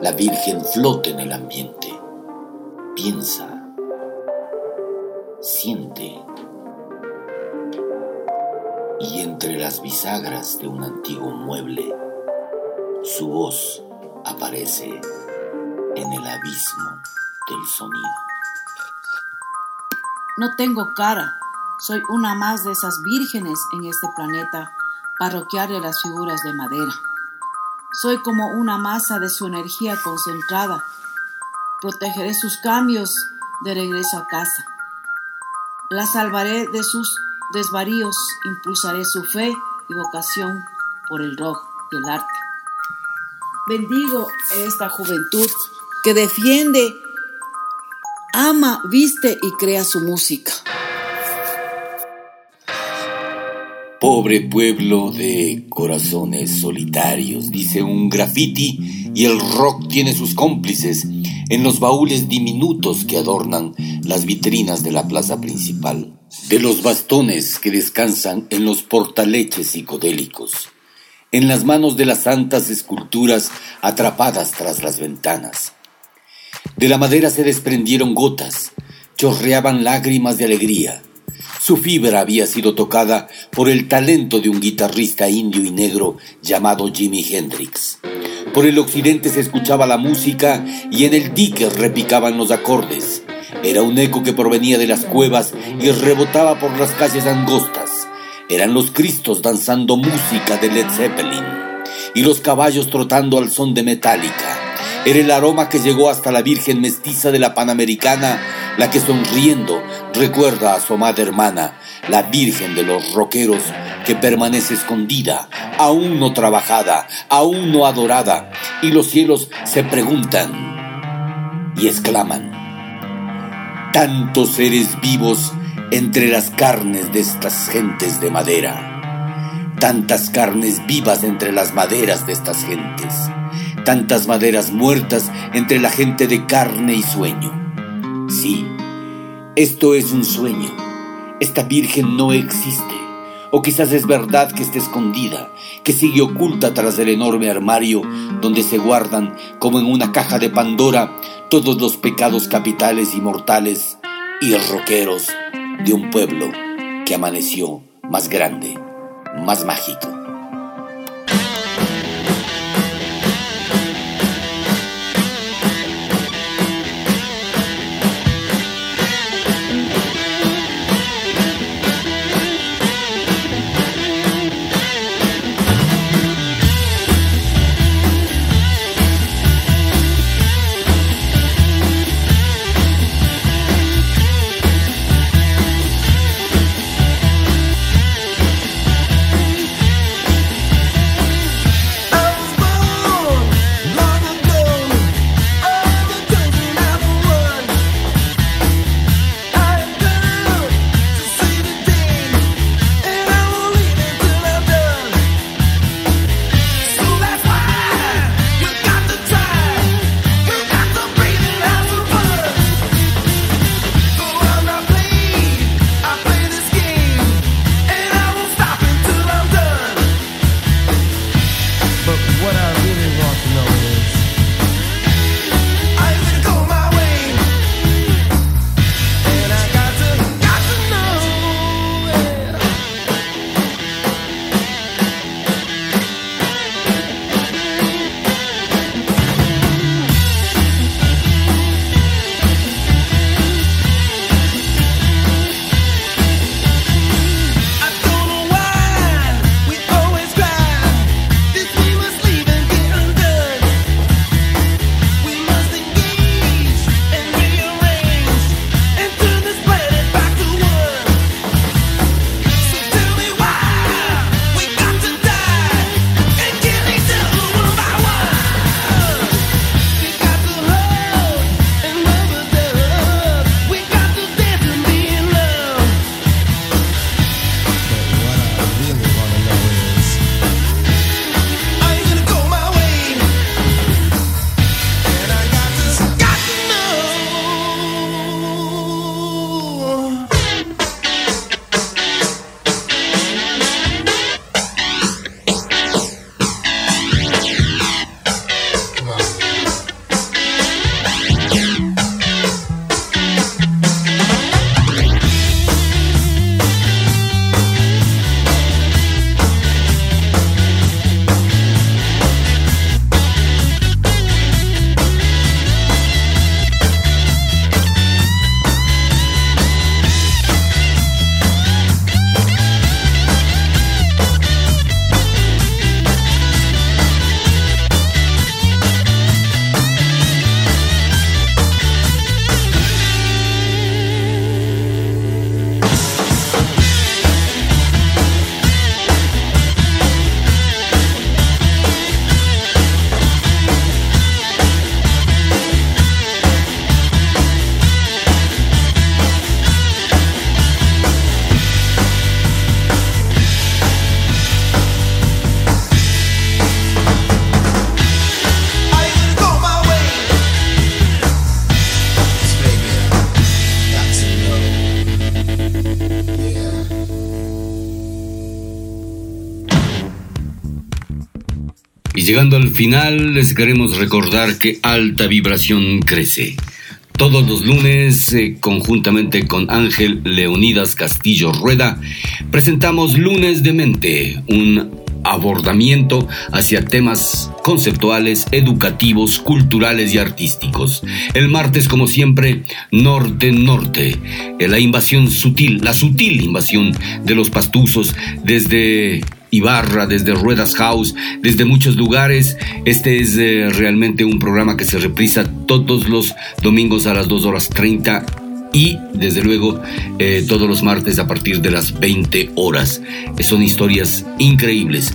La Virgen flota en el ambiente, piensa, siente, y entre las bisagras de un antiguo mueble, su voz aparece en el abismo del sonido. No tengo cara, soy una más de esas vírgenes en este planeta parroquial de las figuras de madera. Soy como una masa de su energía concentrada. Protegeré sus cambios de regreso a casa. La salvaré de sus desvaríos, impulsaré su fe y vocación por el rock y el arte. Bendigo a esta juventud que defiende, ama, viste y crea su música. Pobre pueblo de corazones solitarios, dice un graffiti, y el rock tiene sus cómplices en los baúles diminutos que adornan las vitrinas de la plaza principal, de los bastones que descansan en los portaleches psicodélicos, en las manos de las santas esculturas atrapadas tras las ventanas. De la madera se desprendieron gotas, chorreaban lágrimas de alegría. Su fibra había sido tocada por el talento de un guitarrista indio y negro llamado Jimi Hendrix. Por el occidente se escuchaba la música y en el dique repicaban los acordes. Era un eco que provenía de las cuevas y rebotaba por las calles angostas. Eran los cristos danzando música de Led Zeppelin y los caballos trotando al son de Metallica. Era el aroma que llegó hasta la Virgen mestiza de la Panamericana, la que sonriendo recuerda a su amada hermana, la Virgen de los Roqueros, que permanece escondida, aún no trabajada, aún no adorada, y los cielos se preguntan y exclaman. Tantos seres vivos entre las carnes de estas gentes de madera, tantas carnes vivas entre las maderas de estas gentes tantas maderas muertas entre la gente de carne y sueño. Sí, esto es un sueño. Esta Virgen no existe. O quizás es verdad que está escondida, que sigue oculta tras el enorme armario donde se guardan, como en una caja de Pandora, todos los pecados capitales y mortales y roqueros de un pueblo que amaneció más grande, más mágico. Llegando al final, les queremos recordar que Alta Vibración crece. Todos los lunes, eh, conjuntamente con Ángel Leonidas Castillo Rueda, presentamos Lunes de Mente, un abordamiento hacia temas conceptuales, educativos, culturales y artísticos. El martes, como siempre, norte-norte, eh, la invasión sutil, la sutil invasión de los pastuzos desde Ibarra, desde Ruedas House, desde muchos lugares. Este es eh, realmente un programa que se reprisa todos los domingos a las 2 horas 30 y desde luego eh, todos los martes a partir de las 20 horas. Son historias increíbles.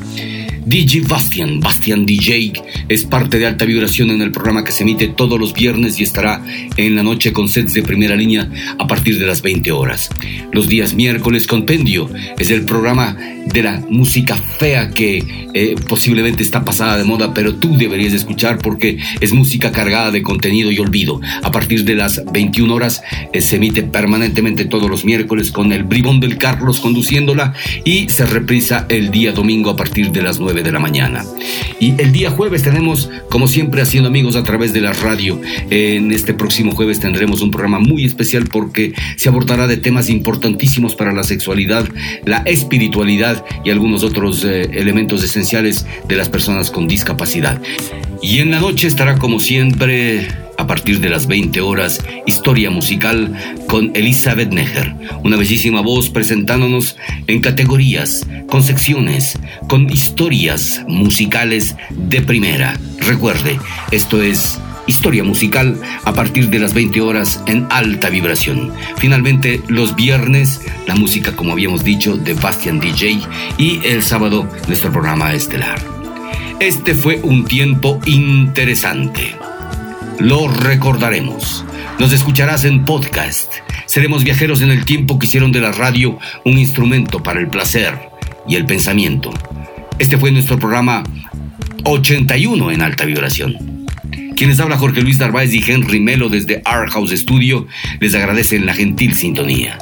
DJ Bastian, Bastian DJ, es parte de alta vibración en el programa que se emite todos los viernes y estará en la noche con sets de primera línea a partir de las 20 horas. Los días miércoles Compendio es el programa de la música fea que eh, posiblemente está pasada de moda, pero tú deberías escuchar porque es música cargada de contenido y olvido. A partir de las 21 horas eh, se emite permanentemente todos los miércoles con el bribón del Carlos conduciéndola y se reprisa el día domingo a partir de las 9 de la mañana. Y el día jueves tenemos, como siempre, haciendo amigos a través de la radio. En este próximo jueves tendremos un programa muy especial porque se abordará de temas importantísimos para la sexualidad, la espiritualidad y algunos otros eh, elementos esenciales de las personas con discapacidad. Y en la noche estará, como siempre, a partir de las 20 horas, Historia Musical con Elizabeth Neger, una bellísima voz presentándonos en categorías, con secciones, con historias musicales de primera. Recuerde, esto es Historia musical a partir de las 20 horas en alta vibración. Finalmente, los viernes, la música, como habíamos dicho, de Bastian DJ y el sábado, nuestro programa estelar. Este fue un tiempo interesante. Lo recordaremos. Nos escucharás en podcast. Seremos viajeros en el tiempo que hicieron de la radio un instrumento para el placer y el pensamiento. Este fue nuestro programa 81 en alta vibración. Quienes habla Jorge Luis Narváez y Henry Melo desde Art House Studio les agradecen la gentil sintonía.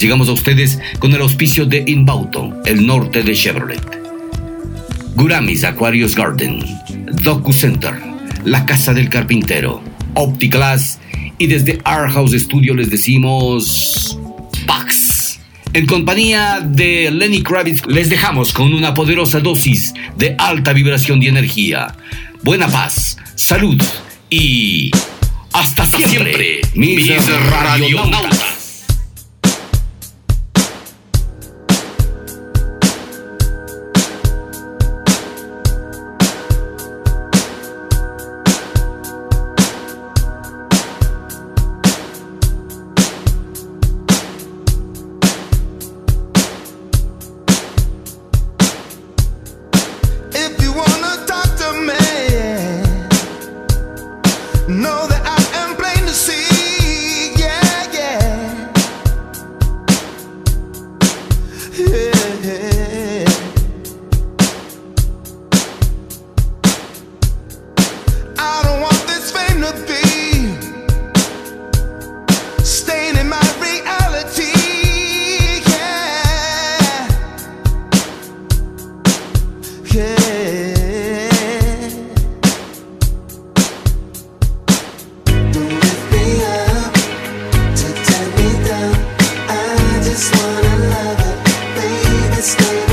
Llegamos a ustedes con el auspicio de Inbauto, el norte de Chevrolet. Guramis Aquarius Garden, Docu Center, La Casa del Carpintero, Opticlass y desde Art House Studio les decimos Pax. En compañía de Lenny Kravitz les dejamos con una poderosa dosis de alta vibración de energía. Buena paz, salud y hasta siempre, mis, radionautas. stay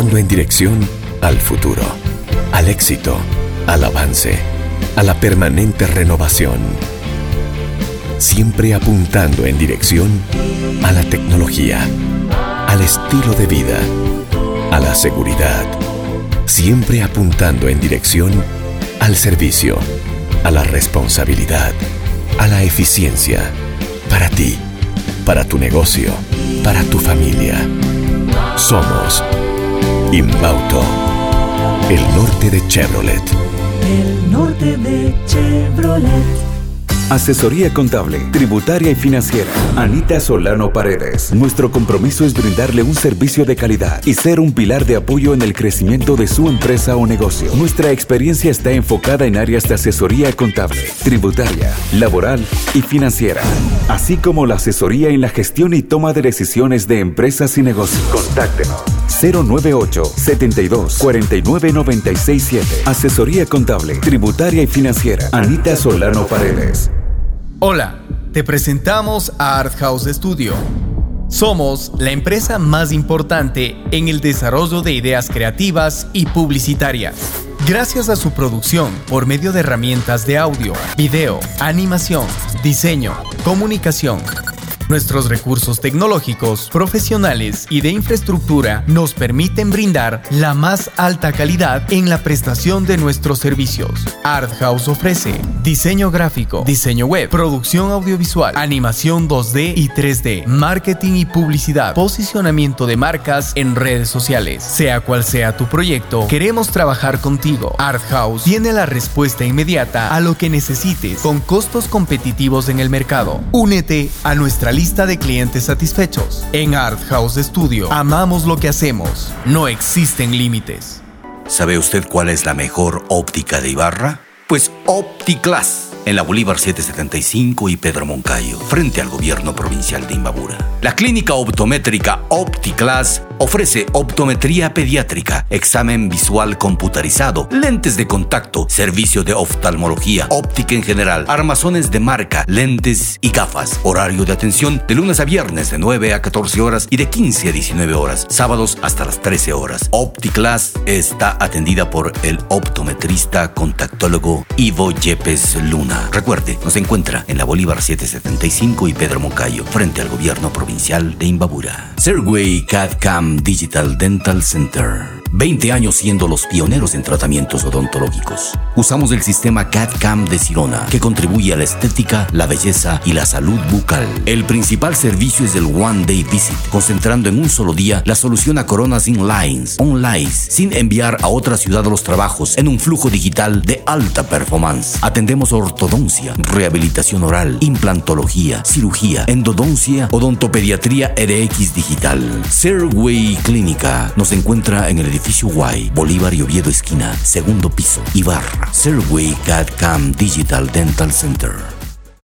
En dirección al futuro, al éxito, al avance, a la permanente renovación. Siempre apuntando en dirección a la tecnología, al estilo de vida, a la seguridad. Siempre apuntando en dirección al servicio, a la responsabilidad, a la eficiencia. Para ti, para tu negocio, para tu familia. Somos Inbauto, el norte de Chevrolet. El norte de Chevrolet. Asesoría contable, tributaria y financiera. Anita Solano Paredes. Nuestro compromiso es brindarle un servicio de calidad y ser un pilar de apoyo en el crecimiento de su empresa o negocio. Nuestra experiencia está enfocada en áreas de asesoría contable, tributaria, laboral y financiera, así como la asesoría en la gestión y toma de decisiones de empresas y negocios. Contáctenos 098 72 49 967. Asesoría contable, tributaria y financiera. Anita Solano Paredes. Hola, te presentamos a Art House Studio. Somos la empresa más importante en el desarrollo de ideas creativas y publicitarias. Gracias a su producción por medio de herramientas de audio, video, animación, diseño, comunicación, Nuestros recursos tecnológicos, profesionales y de infraestructura nos permiten brindar la más alta calidad en la prestación de nuestros servicios. Art House ofrece diseño gráfico, diseño web, producción audiovisual, animación 2D y 3D, marketing y publicidad, posicionamiento de marcas en redes sociales. Sea cual sea tu proyecto, queremos trabajar contigo. Art House tiene la respuesta inmediata a lo que necesites con costos competitivos en el mercado. Únete a nuestra lista de clientes satisfechos. En Art House Studio amamos lo que hacemos. No existen límites. ¿Sabe usted cuál es la mejor óptica de Ibarra? Pues OptiClass, en la Bolívar 775 y Pedro Moncayo, frente al gobierno provincial de Imbabura. La clínica optométrica OptiClass ofrece optometría pediátrica, examen visual computarizado, lentes de contacto, servicio de oftalmología, óptica en general, armazones de marca, lentes y gafas. Horario de atención de lunes a viernes de 9 a 14 horas y de 15 a 19 horas, sábados hasta las 13 horas. OptiClass está atendida por el optometrista contactólogo Ivo Yepes Luna. Recuerde, nos encuentra en la Bolívar 775 y Pedro Moncayo, frente al gobierno provincial de Imbabura. Serway CAD-CAM Digital Dental Center. 20 años siendo los pioneros en tratamientos odontológicos. Usamos el sistema CAD-CAM de Sirona, que contribuye a la estética, la belleza y la salud bucal. El principal servicio es el One Day Visit, concentrando en un solo día la solución a coronas inlines, online, sin enviar a otra ciudad los trabajos en un flujo digital de alta performance. Atendemos ortodoncia, rehabilitación oral, implantología, cirugía, endodoncia, odontopediatría RX digital. Serway Clínica nos encuentra en el edificio Y, Bolívar y Oviedo esquina, segundo piso, Ibarra. Serway CAD-CAM Digital Dental Center.